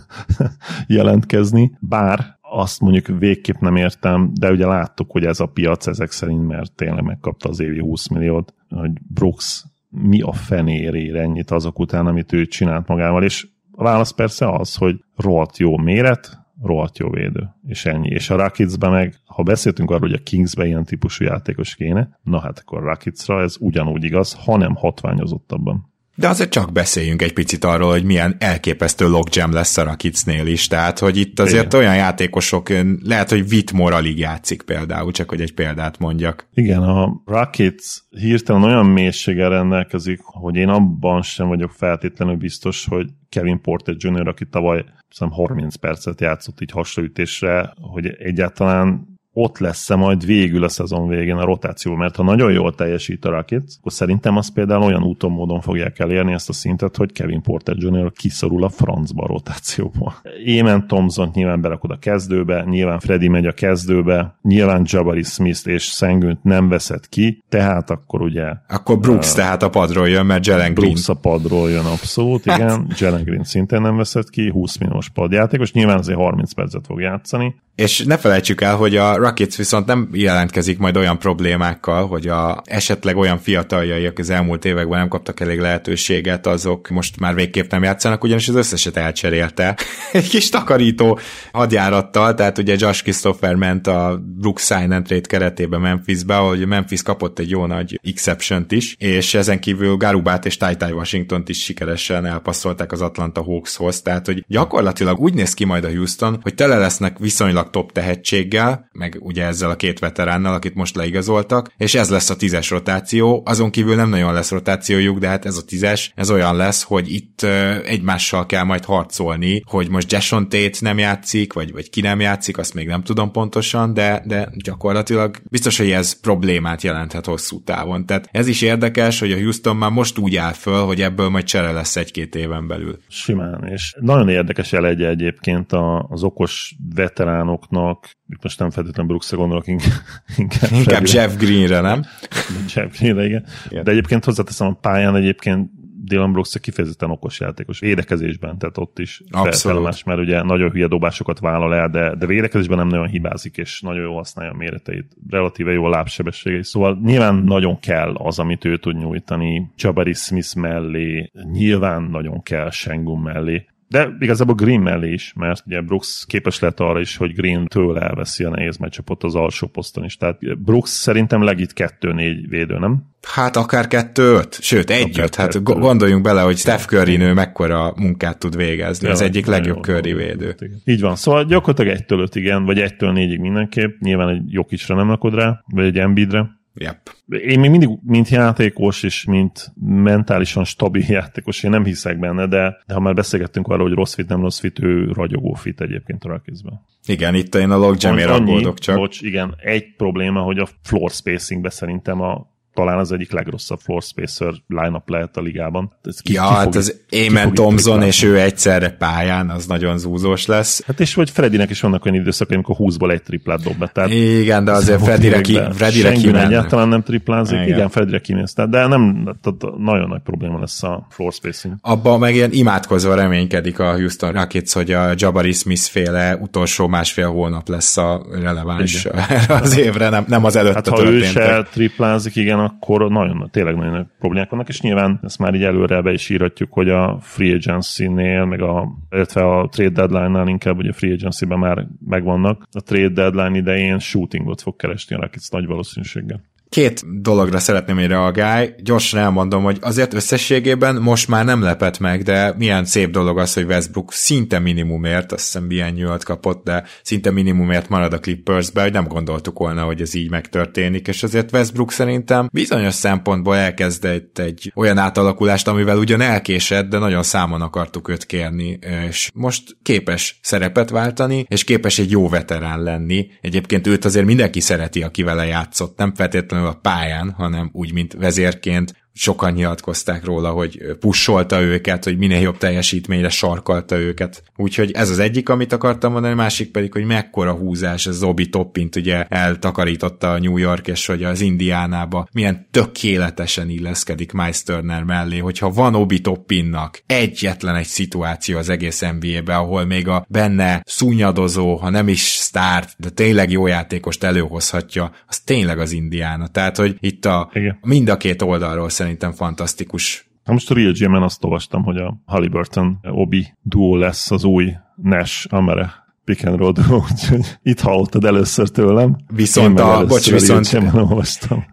Speaker 2: jelentkezni, bár azt mondjuk végképp nem értem, de ugye láttuk, hogy ez a piac ezek szerint, mert tényleg megkapta az évi 20 milliót, hogy Brooks mi a fenér ennyit azok után, amit ő csinált magával, és a válasz persze az, hogy rohadt jó méret, rohadt jó védő, és ennyi. És a Rakitzben meg, ha beszéltünk arról, hogy a Kingsbe ilyen típusú játékos kéne, na hát akkor Rakitzra ez ugyanúgy igaz, hanem hatványozottabban.
Speaker 1: De azért csak beszéljünk egy picit arról, hogy milyen elképesztő logjam lesz a Rakicnél is, tehát hogy itt azért Igen. olyan játékosok, lehet, hogy Whitmore alig játszik például, csak hogy egy példát mondjak.
Speaker 2: Igen, a Rakic hirtelen olyan mélységgel rendelkezik, hogy én abban sem vagyok feltétlenül biztos, hogy Kevin Porter Jr., aki tavaly 30 percet játszott így hasraütésre, hogy egyáltalán ott lesz-e majd végül a szezon végén a rotáció, mert ha nagyon jól teljesít a Rockets, akkor szerintem az például olyan úton módon fogják elérni ezt a szintet, hogy Kevin Porter Jr. kiszorul a francba a rotációból. Émen Thompson nyilván berakod a kezdőbe, nyilván Freddy megy a kezdőbe, nyilván Jabari Smith és Szengőnt nem veszed ki, tehát akkor ugye...
Speaker 1: Akkor Brooks uh, tehát a padról jön, mert Jalen Green...
Speaker 2: Brooks a padról jön abszolút, hát. igen. Jalen Green szintén nem veszed ki, 20 milliós padjátékos, nyilván azért 30 percet fog játszani.
Speaker 1: És ne felejtsük el, hogy a Rockets viszont nem jelentkezik majd olyan problémákkal, hogy a esetleg olyan fiataljai, akik az elmúlt években nem kaptak elég lehetőséget, azok most már végképp nem játszanak, ugyanis az összeset elcserélte. Egy kis takarító hadjárattal, tehát ugye Josh Christopher ment a Brooks Sign keretében Memphisbe, ahol Memphis kapott egy jó nagy exception is, és ezen kívül Garubát és Tai Tai washington is sikeresen elpasszolták az Atlanta Hawkshoz, tehát hogy gyakorlatilag úgy néz ki majd a Houston, hogy tele lesznek viszonylag gyakorlatilag top tehetséggel, meg ugye ezzel a két veteránnal, akit most leigazoltak, és ez lesz a tízes rotáció, azon kívül nem nagyon lesz rotációjuk, de hát ez a tízes, ez olyan lesz, hogy itt egymással kell majd harcolni, hogy most Jason Tate nem játszik, vagy, vagy ki nem játszik, azt még nem tudom pontosan, de, de gyakorlatilag biztos, hogy ez problémát jelenthet hosszú távon. Tehát ez is érdekes, hogy a Houston már most úgy áll föl, hogy ebből majd csere lesz egy-két éven belül.
Speaker 2: Simán, és nagyon érdekes elegye egyébként az okos veteránoknak, itt most nem feltétlenül Brooksra gondolok, inkább,
Speaker 1: inkább Jeff Greenre, nem?
Speaker 2: Jeff Greenre, igen. igen. De egyébként hozzáteszem, a pályán egyébként Dylan Brooks kifejezetten okos játékos. Védekezésben, tehát ott is felfelemás, mert ugye nagyon hülye dobásokat vállal el, de, de védekezésben nem nagyon hibázik, és nagyon jól használja a méreteit. Relatíve jó lábsebessége. Szóval nyilván nagyon kell az, amit ő tud nyújtani. Jabari Smith mellé, nyilván nagyon kell Sengun mellé. De igazából Green mellé is, mert ugye Brooks képes lett arra is, hogy Green tőle elveszi a nehéz meccsapot az alsó poszton is. Tehát Brooks szerintem legit 2-4 védő, nem?
Speaker 1: Hát akár 2-5, sőt egy Hát kettő. gondoljunk bele, hogy Steph Curry nő mekkora munkát tud végezni. az egyik legjobb Curry védő.
Speaker 2: Így van. Szóval gyakorlatilag 1-től 5 igen, vagy 1-től 4-ig mindenképp. Nyilván egy Jokicra nem rakod rá, vagy egy Embiidre.
Speaker 1: Yep.
Speaker 2: Én még mindig, mint játékos és mint mentálisan stabil játékos, én nem hiszek benne, de, de ha már beszélgettünk arról, hogy rossz fit, nem rossz fit, ő ragyogó fit egyébként a Rakizben.
Speaker 1: Igen, itt én a logjamért aggódok csak.
Speaker 2: Bocs, igen, egy probléma, hogy a floor spacingbe szerintem a talán az egyik legrosszabb floor spacer line-up lehet a ligában.
Speaker 1: Ez ki, ja, ki hát az Eamon Thompson és ő egyszerre pályán, az nagyon zúzós lesz.
Speaker 2: Hát és vagy Fredinek is vannak olyan időszak, amikor 20-ból egy triplát dob be. Tehát
Speaker 1: Igen, de azért Fredire, ki, Fredire
Speaker 2: kiment. egyáltalán nem triplázik. Igen, Igen Fredire kimész. De nem, tehát nagyon nagy probléma lesz a floor spacing.
Speaker 1: Abban meg ilyen imádkozva reménykedik a Houston Rockets, hogy a Jabari Smith féle utolsó másfél hónap lesz a releváns az évre, nem, nem az előtte
Speaker 2: hát, ha ő se triplázik, igen, akkor nagyon, tényleg nagyon nagy problémák vannak, és nyilván ezt már így előre be is írhatjuk, hogy a free agency-nél, meg a, illetve a trade deadline-nál inkább, hogy a free agency-ben már megvannak. A trade deadline idején shootingot fog keresni a Rockets nagy valószínűséggel.
Speaker 1: Két dologra szeretném, hogy reagálj. Gyorsan elmondom, hogy azért összességében most már nem lepett meg, de milyen szép dolog az, hogy Westbrook szinte minimumért, azt hiszem milyen nyúlt kapott, de szinte minimumért marad a Clippersbe, hogy nem gondoltuk volna, hogy ez így megtörténik, és azért Westbrook szerintem bizonyos szempontból elkezdett egy olyan átalakulást, amivel ugyan elkésett, de nagyon számon akartuk őt kérni, és most képes szerepet váltani, és képes egy jó veterán lenni. Egyébként őt azért mindenki szereti, aki vele játszott, nem feltétlenül feltétlenül a pályán, hanem úgy, mint vezérként sokan nyilatkozták róla, hogy pusolta őket, hogy minél jobb teljesítményre sarkalta őket. Úgyhogy ez az egyik, amit akartam mondani, a másik pedig, hogy mekkora húzás, ez Zobi Toppint ugye eltakarította a New York, és hogy az Indiánába milyen tökéletesen illeszkedik Miles Turner mellé, hogyha van Obi Toppinnak egyetlen egy szituáció az egész NBA-be, ahol még a benne szúnyadozó, ha nem is sztárt, de tényleg jó játékost előhozhatja, az tényleg az Indiána. Tehát, hogy itt a Igen. mind a két oldalról szerintem szerintem fantasztikus.
Speaker 2: Na most a Real gm azt olvastam, hogy a Halliburton-Obi duó lesz az új Nash Amere pick and roll úgyhogy itt hallottad először tőlem.
Speaker 1: Viszont, a, bocs, viszont,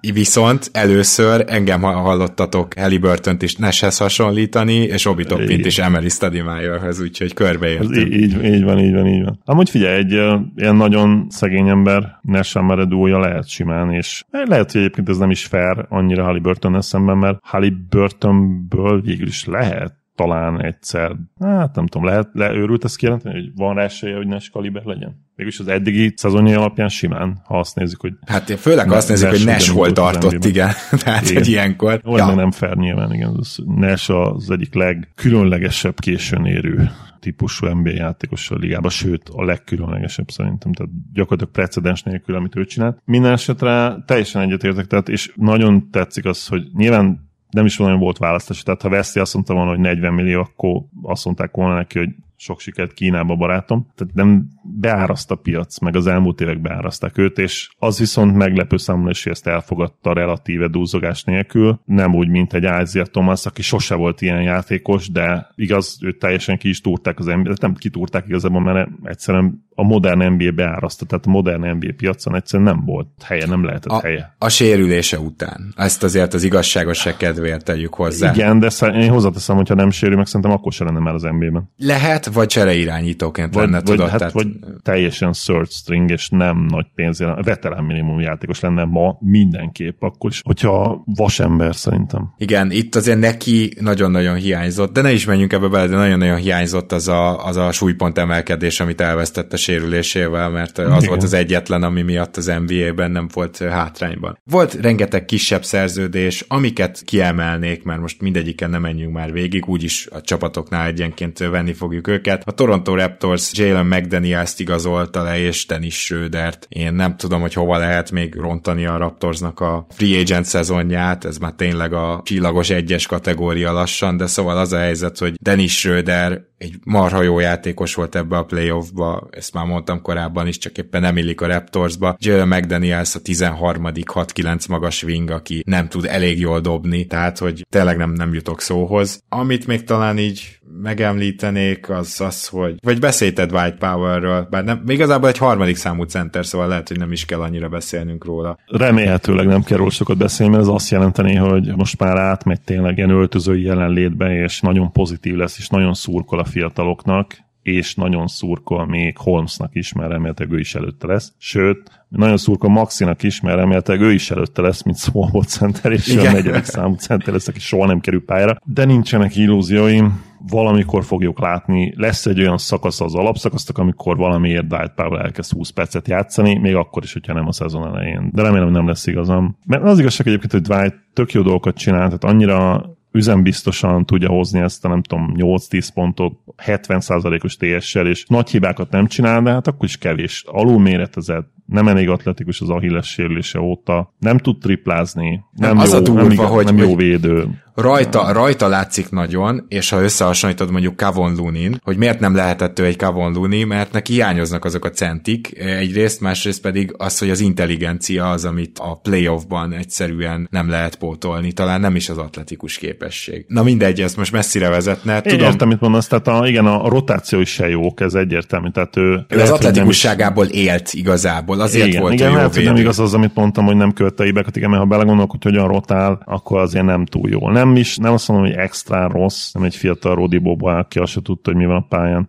Speaker 1: viszont először engem hallottatok Halliburton-t is Nashhez hasonlítani, és Obi Toppint is Emery Stadimájörhez, úgyhogy körbeértünk.
Speaker 2: Így, így, így, van, így van, így van. Amúgy figyelj, egy uh, ilyen nagyon szegény ember Nash Emery duója lehet simán, és lehet, hogy egyébként ez nem is fair annyira Halliburton szemben, mert Halliburtonből végül is lehet talán egyszer, hát nem tudom, lehet, leőrült ezt kijelenteni, hogy van rá esélye, hogy Nash kaliber legyen? Mégis az eddigi szezonja alapján simán, ha azt nézzük, hogy...
Speaker 1: Hát főleg azt nézzük, hogy Nash hol tartott, igen. Tehát, igen. hogy ilyenkor...
Speaker 2: Vagy ja. nem fair nyilván, igen. Az Nash az egyik legkülönlegesebb későn érő típusú NBA játékos a ligában, sőt a legkülönlegesebb szerintem, tehát gyakorlatilag precedens nélkül, amit ő csinált. Minden esetre teljesen egyetértek, tehát és nagyon tetszik az, hogy nyilván nem is nagyon volt választás, tehát ha Veszi azt mondta volna, hogy 40 millió, akkor azt mondták volna neki, hogy sok sikert Kínába, barátom. Tehát nem beáraszt a piac, meg az elmúlt évek beáraszták őt, és az viszont meglepő számomra is, hogy ezt elfogadta relatíve dúzogás nélkül. Nem úgy, mint egy Ázia Thomas, aki sose volt ilyen játékos, de igaz, őt teljesen ki is túrták az embert, nem kitúrták igazából, mert egyszerűen a modern NBA beárasztott, tehát a modern NBA piacon egyszerűen nem volt helye, nem lehetett
Speaker 1: a,
Speaker 2: helye.
Speaker 1: A sérülése után. Ezt azért az igazságosság kedvéért tegyük hozzá.
Speaker 2: Igen, de én hozzáteszem, hogyha nem sérül, meg szerintem akkor se lenne már az NBA-ben.
Speaker 1: Lehet, vagy csereirányítóként
Speaker 2: vagy,
Speaker 1: lenne,
Speaker 2: vagy,
Speaker 1: tudod?
Speaker 2: Hát,
Speaker 1: tehát...
Speaker 2: vagy teljesen third string, és nem nagy pénzére, veterán minimum játékos lenne ma mindenképp, akkor is, hogyha vasember szerintem.
Speaker 1: Igen, itt azért neki nagyon-nagyon hiányzott, de ne is menjünk ebbe bele, de nagyon-nagyon hiányzott az a, az a súlypont emelkedés, amit elvesztett a sérülésével, mert az Igen. volt az egyetlen, ami miatt az NBA-ben nem volt hátrányban. Volt rengeteg kisebb szerződés, amiket kiemelnék, mert most mindegyiken nem menjünk már végig, úgyis a csapatoknál egyenként venni fogjuk őket. A Toronto Raptors Jalen McDaniels-t igazolta le, és Dennis Schrödert. Én nem tudom, hogy hova lehet még rontani a Raptorsnak a free agent szezonját, ez már tényleg a csillagos egyes kategória lassan, de szóval az a helyzet, hogy Dennis Schröder egy marha jó játékos volt ebbe a playoffba, ezt már mondtam korábban is, csak éppen nem illik a Raptorsba. Jalen McDaniels a 13. 6-9 magas wing, aki nem tud elég jól dobni, tehát hogy tényleg nem, nem jutok szóhoz. Amit még talán így megemlítenék, az az, hogy vagy beszélted White Powerről, bár nem, igazából egy harmadik számú center, szóval lehet, hogy nem is kell annyira beszélnünk róla.
Speaker 2: Remélhetőleg nem kell róla sokat beszélni, mert ez azt jelenteni, hogy most már átmegy tényleg ilyen öltözői jelenlétbe, és nagyon pozitív lesz, és nagyon szurkol a fiataloknak, és nagyon szurkol még Holmesnak is, mert remélhetőleg ő is előtte lesz. Sőt, nagyon szurkol Maxinak is, mert remélhetőleg ő is előtte lesz, mint small center, és Igen. a negyedik számú center lesz, aki soha nem kerül pályára. De nincsenek illúzióim, valamikor fogjuk látni, lesz egy olyan szakasz az alapszakasztak, amikor valamiért Dwight Powell elkezd 20 percet játszani, még akkor is, hogyha nem a szezon elején. De remélem, nem lesz igazam. Mert az igazság egyébként, hogy Dwight tök jó dolgokat csinál, tehát annyira üzembiztosan tudja hozni ezt a nem tudom 8-10 pontot 70%-os TS-sel, és nagy hibákat nem csinál, de hát akkor is kevés. Alulméretezett, nem elég atletikus az Achilles sérülése óta, nem tud triplázni, nem,
Speaker 1: az
Speaker 2: jó,
Speaker 1: a durva,
Speaker 2: nem, igaz,
Speaker 1: hogy,
Speaker 2: nem jó védő.
Speaker 1: Rajta, rajta látszik nagyon, és ha összehasonlítod mondjuk Kavon Lunin, hogy miért nem lehetett ő egy Kavon Luni, mert neki hiányoznak azok a centik egyrészt, másrészt pedig az, hogy az intelligencia az, amit a playoffban egyszerűen nem lehet pótolni, talán nem is az atletikus képesség. Na mindegy, ez most messzire vezetne.
Speaker 2: Tudom, Én értem, mit mondasz, tehát a, igen, a rotáció is se jó, ez egyértelmű. Tehát ő,
Speaker 1: ő az atletikusságából is... élt igazából, azért
Speaker 2: igen,
Speaker 1: volt
Speaker 2: igen,
Speaker 1: ő jó
Speaker 2: lehet, hogy nem igaz az, amit mondtam, hogy nem követte hibákat, igen, mert ha belegondolok, hogy hogyan rotál, akkor azért nem túl jó. Nem nem is, nem azt mondom, hogy extra rossz, nem egy fiatal Rodi Boba, aki azt se tudta, hogy mi van a pályán.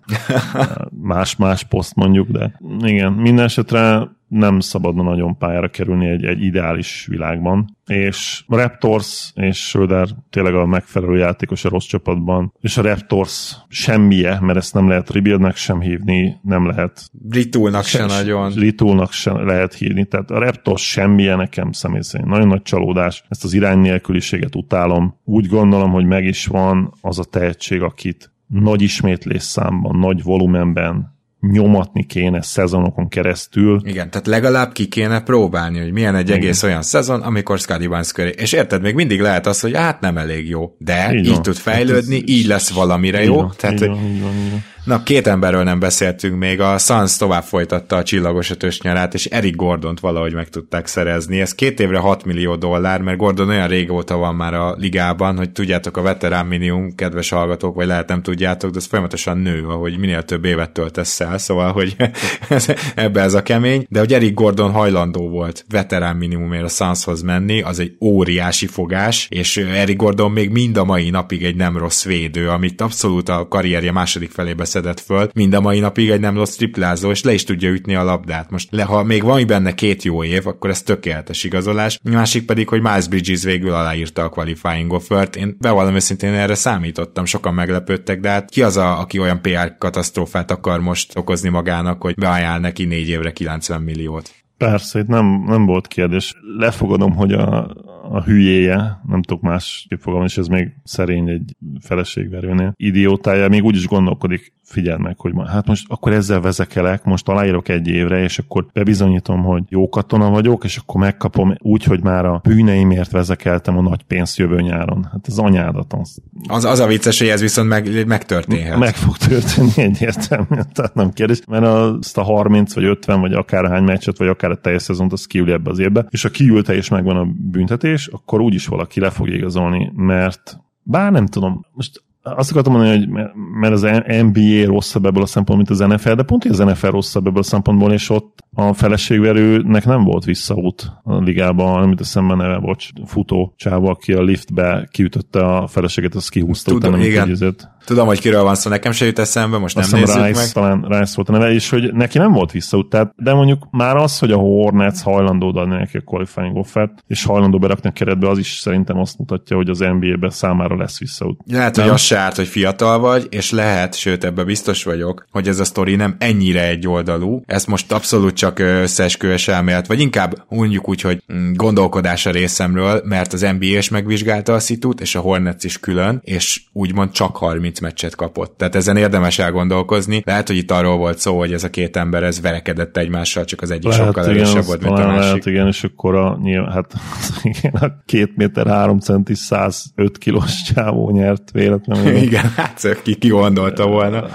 Speaker 2: Más-más poszt mondjuk, de igen, minden esetre nem szabadna nagyon pályára kerülni egy, egy ideális világban. És a Raptors és Schröder tényleg a megfelelő játékos a rossz csapatban, és a Raptors semmije, mert ezt nem lehet rebuildnek sem hívni, nem lehet
Speaker 1: Ritulnak se, se nagyon.
Speaker 2: Ritulnak sem lehet hívni, tehát a Raptors semmije nekem személy szerint. Nagyon nagy csalódás, ezt az irány nélküliséget utálom. Úgy gondolom, hogy meg is van az a tehetség, akit nagy ismétlés számban, nagy volumenben nyomatni kéne szezonokon keresztül.
Speaker 1: Igen, tehát legalább ki kéne próbálni, hogy milyen egy Igen. egész olyan szezon, amikor Scotty Barnes köré. És érted, még mindig lehet az, hogy hát nem elég jó, de így, így tud fejlődni, hát ez, így lesz valamire így jó. Van, tehát, így van, így van, így van. Na, két emberről nem beszéltünk még. A Suns tovább folytatta a csillagos ötös nyarát, és Eric Gordont valahogy meg tudták szerezni. Ez két évre 6 millió dollár, mert Gordon olyan régóta van már a ligában, hogy tudjátok, a veterán minimum, kedves hallgatók, vagy lehet nem tudjátok, de ez folyamatosan nő, ahogy minél több évet töltesz el, szóval, hogy ebbe ez a kemény. De hogy Eric Gordon hajlandó volt veterán minimumért a Sunshoz menni, az egy óriási fogás, és Eric Gordon még mind a mai napig egy nem rossz védő, amit abszolút a karrierje második felébe szedett föl, mind a mai napig egy nem rossz triplázó, és le is tudja ütni a labdát. Most le, ha még van benne két jó év, akkor ez tökéletes igazolás. A másik pedig, hogy Miles Bridges végül aláírta a qualifying offert. Én bevallom őszintén erre számítottam, sokan meglepődtek, de hát ki az, a, aki olyan PR katasztrófát akar most okozni magának, hogy beajánl neki négy évre 90 milliót?
Speaker 2: Persze, itt nem, nem volt kérdés. Lefogadom, hogy a, a hülyéje, nem tudok más fogalmazni, és ez még szerény egy feleségverőnél, idiótája még úgy is gondolkodik, figyeld meg, hogy hát most akkor ezzel vezekelek, most aláírok egy évre, és akkor bebizonyítom, hogy jó katona vagyok, és akkor megkapom úgy, hogy már a bűneimért vezekeltem a nagy pénzt jövő nyáron. Hát ez anyádat. Az,
Speaker 1: az, az a vicces, hogy ez viszont meg, megtörténhet.
Speaker 2: Meg fog történni egyértelmű, tehát nem kérdés, mert azt a 30 vagy 50 vagy akárhány meccset, vagy akár a teljes szezont, az kiül ebbe az évbe, és ha kiülte és megvan a büntetés, akkor úgyis valaki le fog igazolni, mert bár nem tudom, most azt akartam mondani, hogy mert az NBA rosszabb ebből a szempontból, mint az NFL, de pont, hogy az NFL rosszabb ebből a szempontból, és ott a feleségverőnek nem volt visszaút a ligában, amit a szemben neve, bocs, futó csáva, aki a liftbe kiütötte a feleséget, az kihúzta
Speaker 1: Tudom,
Speaker 2: utána,
Speaker 1: igen.
Speaker 2: egy
Speaker 1: Tudom, hogy kiről van szó, nekem se jut eszembe, most
Speaker 2: azt
Speaker 1: nem nézzük
Speaker 2: Rice,
Speaker 1: meg.
Speaker 2: talán Rice volt a neve, és hogy neki nem volt visszaút, tehát, de mondjuk már az, hogy a Hornets hajlandó adni neki a qualifying offert, és hajlandó berakni a keretbe, az is szerintem azt mutatja, hogy az NBA-ben számára lesz visszaút.
Speaker 1: Lehet, hogy az se árt, hogy fiatal vagy, és lehet, sőt, ebben biztos vagyok, hogy ez a sztori nem ennyire egyoldalú. Ez most abszolút csak összeesküvés elmélet, vagy inkább mondjuk úgy, hogy mm, gondolkodás a részemről, mert az NBA is megvizsgálta a szitút, és a Hornets is külön, és úgymond csak 30 meccset kapott. Tehát ezen érdemes elgondolkozni. Lehet, hogy itt arról volt szó, hogy ez a két ember ez verekedett egymással, csak az egyik sokkal
Speaker 2: igen,
Speaker 1: erősebb volt, mint a másik.
Speaker 2: lehet, igen, és akkor a, nyilván, hát, igen, a két méter három centi 105 kilós csávó nyert véletlenül.
Speaker 1: Igen, hát ki, ki gondolta volna.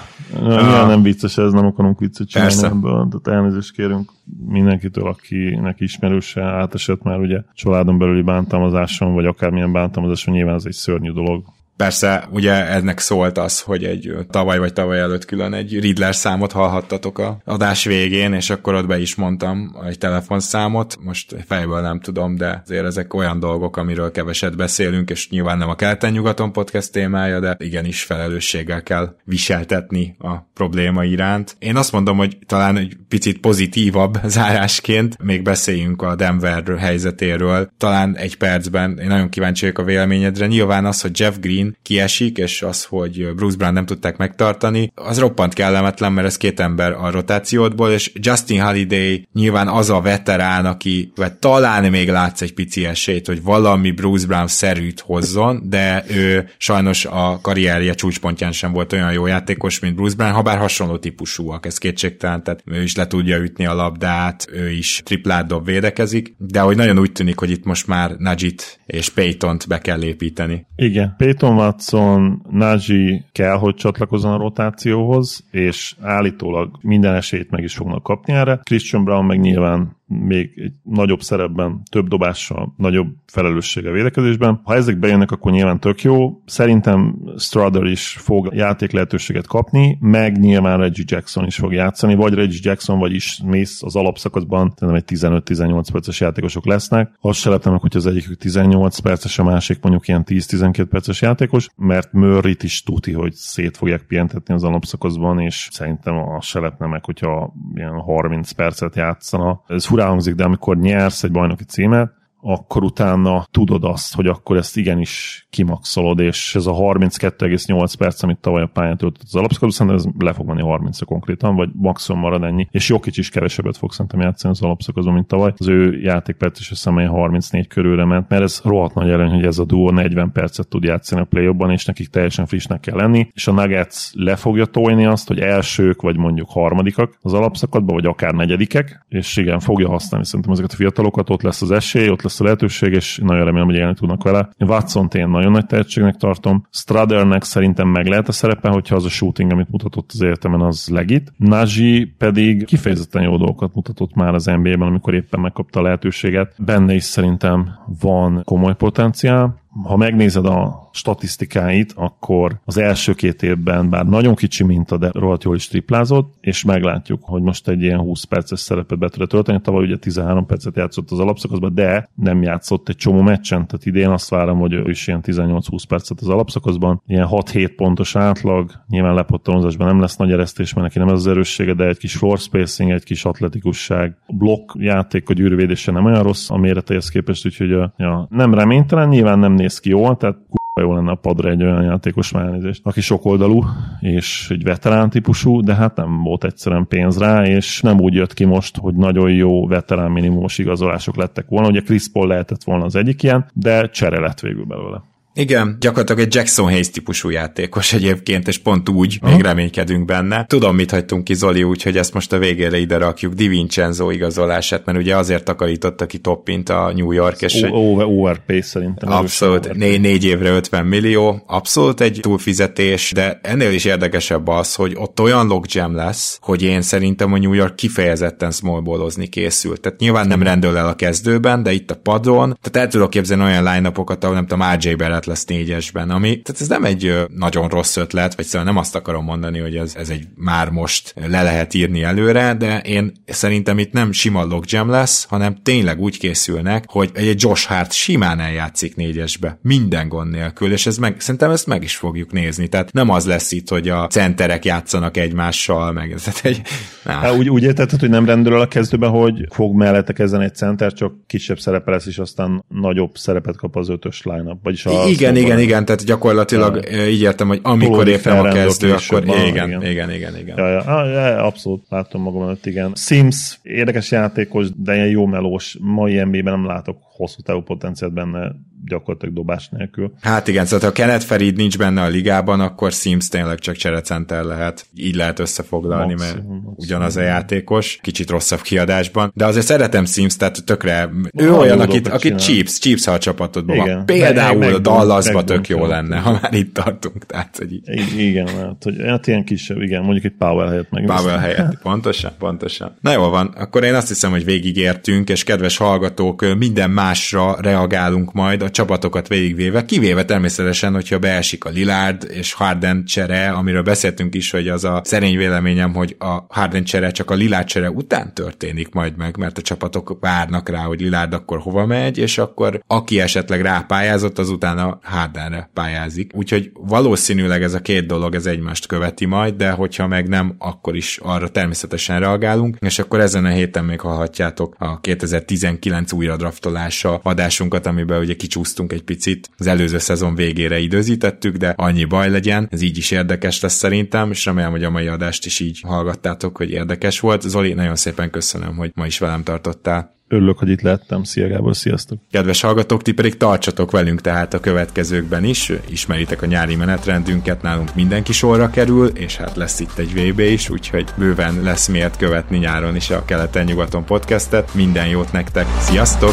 Speaker 2: Ja, nem vicces ez, nem akarunk viccet csinálni
Speaker 1: Persze.
Speaker 2: ebből, tehát elnézést kérünk mindenkitől, akinek ismerőse átesett már ugye családon belüli bántalmazáson, vagy akármilyen bántalmazáson, nyilván ez egy szörnyű dolog.
Speaker 1: Persze, ugye ennek szólt az, hogy egy tavaly vagy tavaly előtt külön egy Riddler számot hallhattatok a adás végén, és akkor ott be is mondtam egy telefonszámot, most fejből nem tudom, de azért ezek olyan dolgok, amiről keveset beszélünk, és nyilván nem a Keleten-nyugaton podcast témája, de igenis felelősséggel kell viseltetni a probléma iránt. Én azt mondom, hogy talán egy picit pozitívabb zárásként még beszéljünk a Denver helyzetéről. Talán egy percben, én nagyon kíváncsi vagyok a véleményedre. Nyilván az, hogy Jeff Green kiesik, és az, hogy Bruce Brown nem tudták megtartani, az roppant kellemetlen, mert ez két ember a rotációdból, és Justin Holiday nyilván az a veterán, aki vagy talán még látsz egy pici esélyt, hogy valami Bruce Brown szerűt hozzon, de ő sajnos a karrierje csúcspontján sem volt olyan jó játékos, mint Bruce Brown, ha bár hasonló típusúak, ez kétségtelen, tehát ő is le tudja ütni a labdát, ő is triplát dob, védekezik, de hogy nagyon úgy tűnik, hogy itt most már Najit és Paytont be kell építeni.
Speaker 2: Igen, Peyton Watson, Najee kell, hogy csatlakozzon a rotációhoz, és állítólag minden esélyt meg is fognak kapni erre. Christian Brown meg nyilván még egy nagyobb szerepben, több dobással, nagyobb felelőssége védekezésben. Ha ezek bejönnek, akkor nyilván tök jó. Szerintem Strother is fog játék lehetőséget kapni, meg nyilván Reggie Jackson is fog játszani, vagy Reggie Jackson, vagy is Smith az alapszakaszban, szerintem egy 15-18 perces játékosok lesznek. Azt se lepne meg, hogy az egyikük 18 perces, a másik mondjuk ilyen 10-12 perces játékos, mert Murray-t is tuti, hogy szét fogják pihentetni az alapszakaszban, és szerintem azt se lepne meg, hogyha ilyen 30 percet játszana. Ez furán hangzik, de amikor nyersz egy bajnoki címet, akkor utána tudod azt, hogy akkor ezt igenis kimaxolod, és ez a 32,8 perc, amit tavaly a pályán töltött az alapszakaszban, szerintem ez le fog menni 30 konkrétan, vagy maximum marad ennyi. És Jokic is kevesebbet fog szerintem játszani az alapszakaszban, mint tavaly. Az ő játékperc is azt hiszem, 34 körülre ment, mert ez rohadt nagy előny, hogy ez a duo 40 percet tud játszani a play és nekik teljesen frissnek kell lenni, és a Nuggets le fogja tolni azt, hogy elsők, vagy mondjuk harmadikak az alapszakadban, vagy akár negyedikek, és igen, fogja használni szerintem ezeket a fiatalokat, ott lesz az esély, ott lesz a lehetőség, és nagyon remélem, hogy élni tudnak vele. watson én nagyon nagy tehetségnek tartom. Stradernek szerintem meg lehet a szerepe, hogyha az a shooting, amit mutatott az értemen, az legit. Najee pedig kifejezetten jó dolgokat mutatott már az NBA-ben, amikor éppen megkapta a lehetőséget. Benne is szerintem van komoly potenciál. Ha megnézed a statisztikáit, akkor az első két évben, bár nagyon kicsi minta, de rohadt jól is triplázott, és meglátjuk, hogy most egy ilyen 20 perces szerepet be tudja tölteni. Tavaly ugye 13 percet játszott az alapszakaszban, de nem játszott egy csomó meccsen, tehát idén azt várom, hogy ő is ilyen 18-20 percet az alapszakaszban. Ilyen 6-7 pontos átlag, nyilván lepottanozásban nem lesz nagy eresztés, mert neki nem ez az erőssége, de egy kis floor spacing, egy kis atletikusság, blokk játék, a gyűrűvédése nem olyan rossz a méreteihez képest, úgyhogy ja, nem reménytelen, nyilván nem néz ki jól, tehát jó lenne a padra egy olyan játékos elnézést, aki sokoldalú és egy veterán típusú, de hát nem volt egyszerűen pénz rá, és nem úgy jött ki most, hogy nagyon jó veterán minimumos igazolások lettek volna. Ugye Chris Paul lehetett volna az egyik ilyen, de csere lett végül belőle.
Speaker 1: Igen, gyakorlatilag egy Jackson Hayes típusú játékos egyébként, és pont úgy uh-huh. még reménykedünk benne. Tudom, mit hagytunk ki Zoli, úgyhogy ezt most a végére ide rakjuk. Di Vincenzo igazolását, mert ugye azért takarította ki Toppint a New York, és
Speaker 2: o- over, overpay szerintem.
Speaker 1: Abszolút, né- négy évre 50 millió, abszolút egy túlfizetés, de ennél is érdekesebb az, hogy ott olyan logjam lesz, hogy én szerintem a New York kifejezetten smallballozni készült. Tehát nyilván nem rendől el a kezdőben, de itt a padon, tehát el tudok képzelni olyan line ahol nem tudom, RJ Barrett keret lesz négyesben, ami, tehát ez nem egy nagyon rossz ötlet, vagy szóval nem azt akarom mondani, hogy ez, ez egy már most le lehet írni előre, de én szerintem itt nem sima logjam lesz, hanem tényleg úgy készülnek, hogy egy Josh Hart simán eljátszik négyesbe, minden gond nélkül, és ez meg, szerintem ezt meg is fogjuk nézni. Tehát nem az lesz itt, hogy a centerek játszanak egymással, meg ez egy...
Speaker 2: Hát, úgy, úgy értetted, hogy nem rendről a kezdőben, hogy fog mellette kezdeni egy center, csak kisebb szerepe lesz, és aztán nagyobb szerepet kap az ötös line Vagyis
Speaker 1: a igen, igen, igen, tehát gyakorlatilag ja. így értem, hogy amikor éppen a kezdő, akkor igen, igen, igen, igen, igen.
Speaker 2: Ja, ja, ah, ja, abszolút látom magam előtt, igen. Sims érdekes játékos, de ilyen jó melós. Mai NBA-ben nem látok hosszú távú potenciált benne gyakorlatilag dobás nélkül.
Speaker 1: Hát igen, szóval ha Kenneth Farid nincs benne a ligában, akkor Sims tényleg csak cserecenter lehet. Így lehet összefoglalni, maximum, mert maximum. ugyanaz a játékos, kicsit rosszabb kiadásban. De azért szeretem Sims, tehát tökre, ő ha, olyan, akit, akit Chiefs, Chiefs ha a csapatodban igen. van. Például meg, a Dallasba tök jó lenne, ha már itt tartunk. Tehát, hogy
Speaker 2: így. Igen, hát, hogy, hát ilyen kisebb, igen, mondjuk egy Powell helyett meg.
Speaker 1: Powell helyett, pontosan, pontosan. Na jó van, akkor én azt hiszem, hogy végigértünk, és kedves hallgatók, minden másra reagálunk majd a csapatokat végigvéve, kivéve természetesen, hogyha beesik a Lillard és Harden csere, amiről beszéltünk is, hogy az a szerény véleményem, hogy a Harden csere csak a Lillard csere után történik majd meg, mert a csapatok várnak rá, hogy Lillard akkor hova megy, és akkor aki esetleg rápályázott, az utána Hardenre pályázik. Úgyhogy valószínűleg ez a két dolog ez egymást követi majd, de hogyha meg nem, akkor is arra természetesen reagálunk, és akkor ezen a héten még hallhatjátok a 2019 újra draftolása adásunkat, amiben ugye kicsúsz csúsztunk egy picit, az előző szezon végére időzítettük, de annyi baj legyen, ez így is érdekes lesz szerintem, és remélem, hogy a mai adást is így hallgattátok, hogy érdekes volt. Zoli, nagyon szépen köszönöm, hogy ma is velem tartottál.
Speaker 2: Örülök, hogy itt lettem. Szia Gábor, sziasztok!
Speaker 1: Kedves hallgatók, ti pedig tartsatok velünk tehát a következőkben is. Ismeritek a nyári menetrendünket, nálunk mindenki sorra kerül, és hát lesz itt egy VB is, úgyhogy bőven lesz miért követni nyáron is a Keleten-nyugaton podcastet. Minden jót nektek, sziasztok!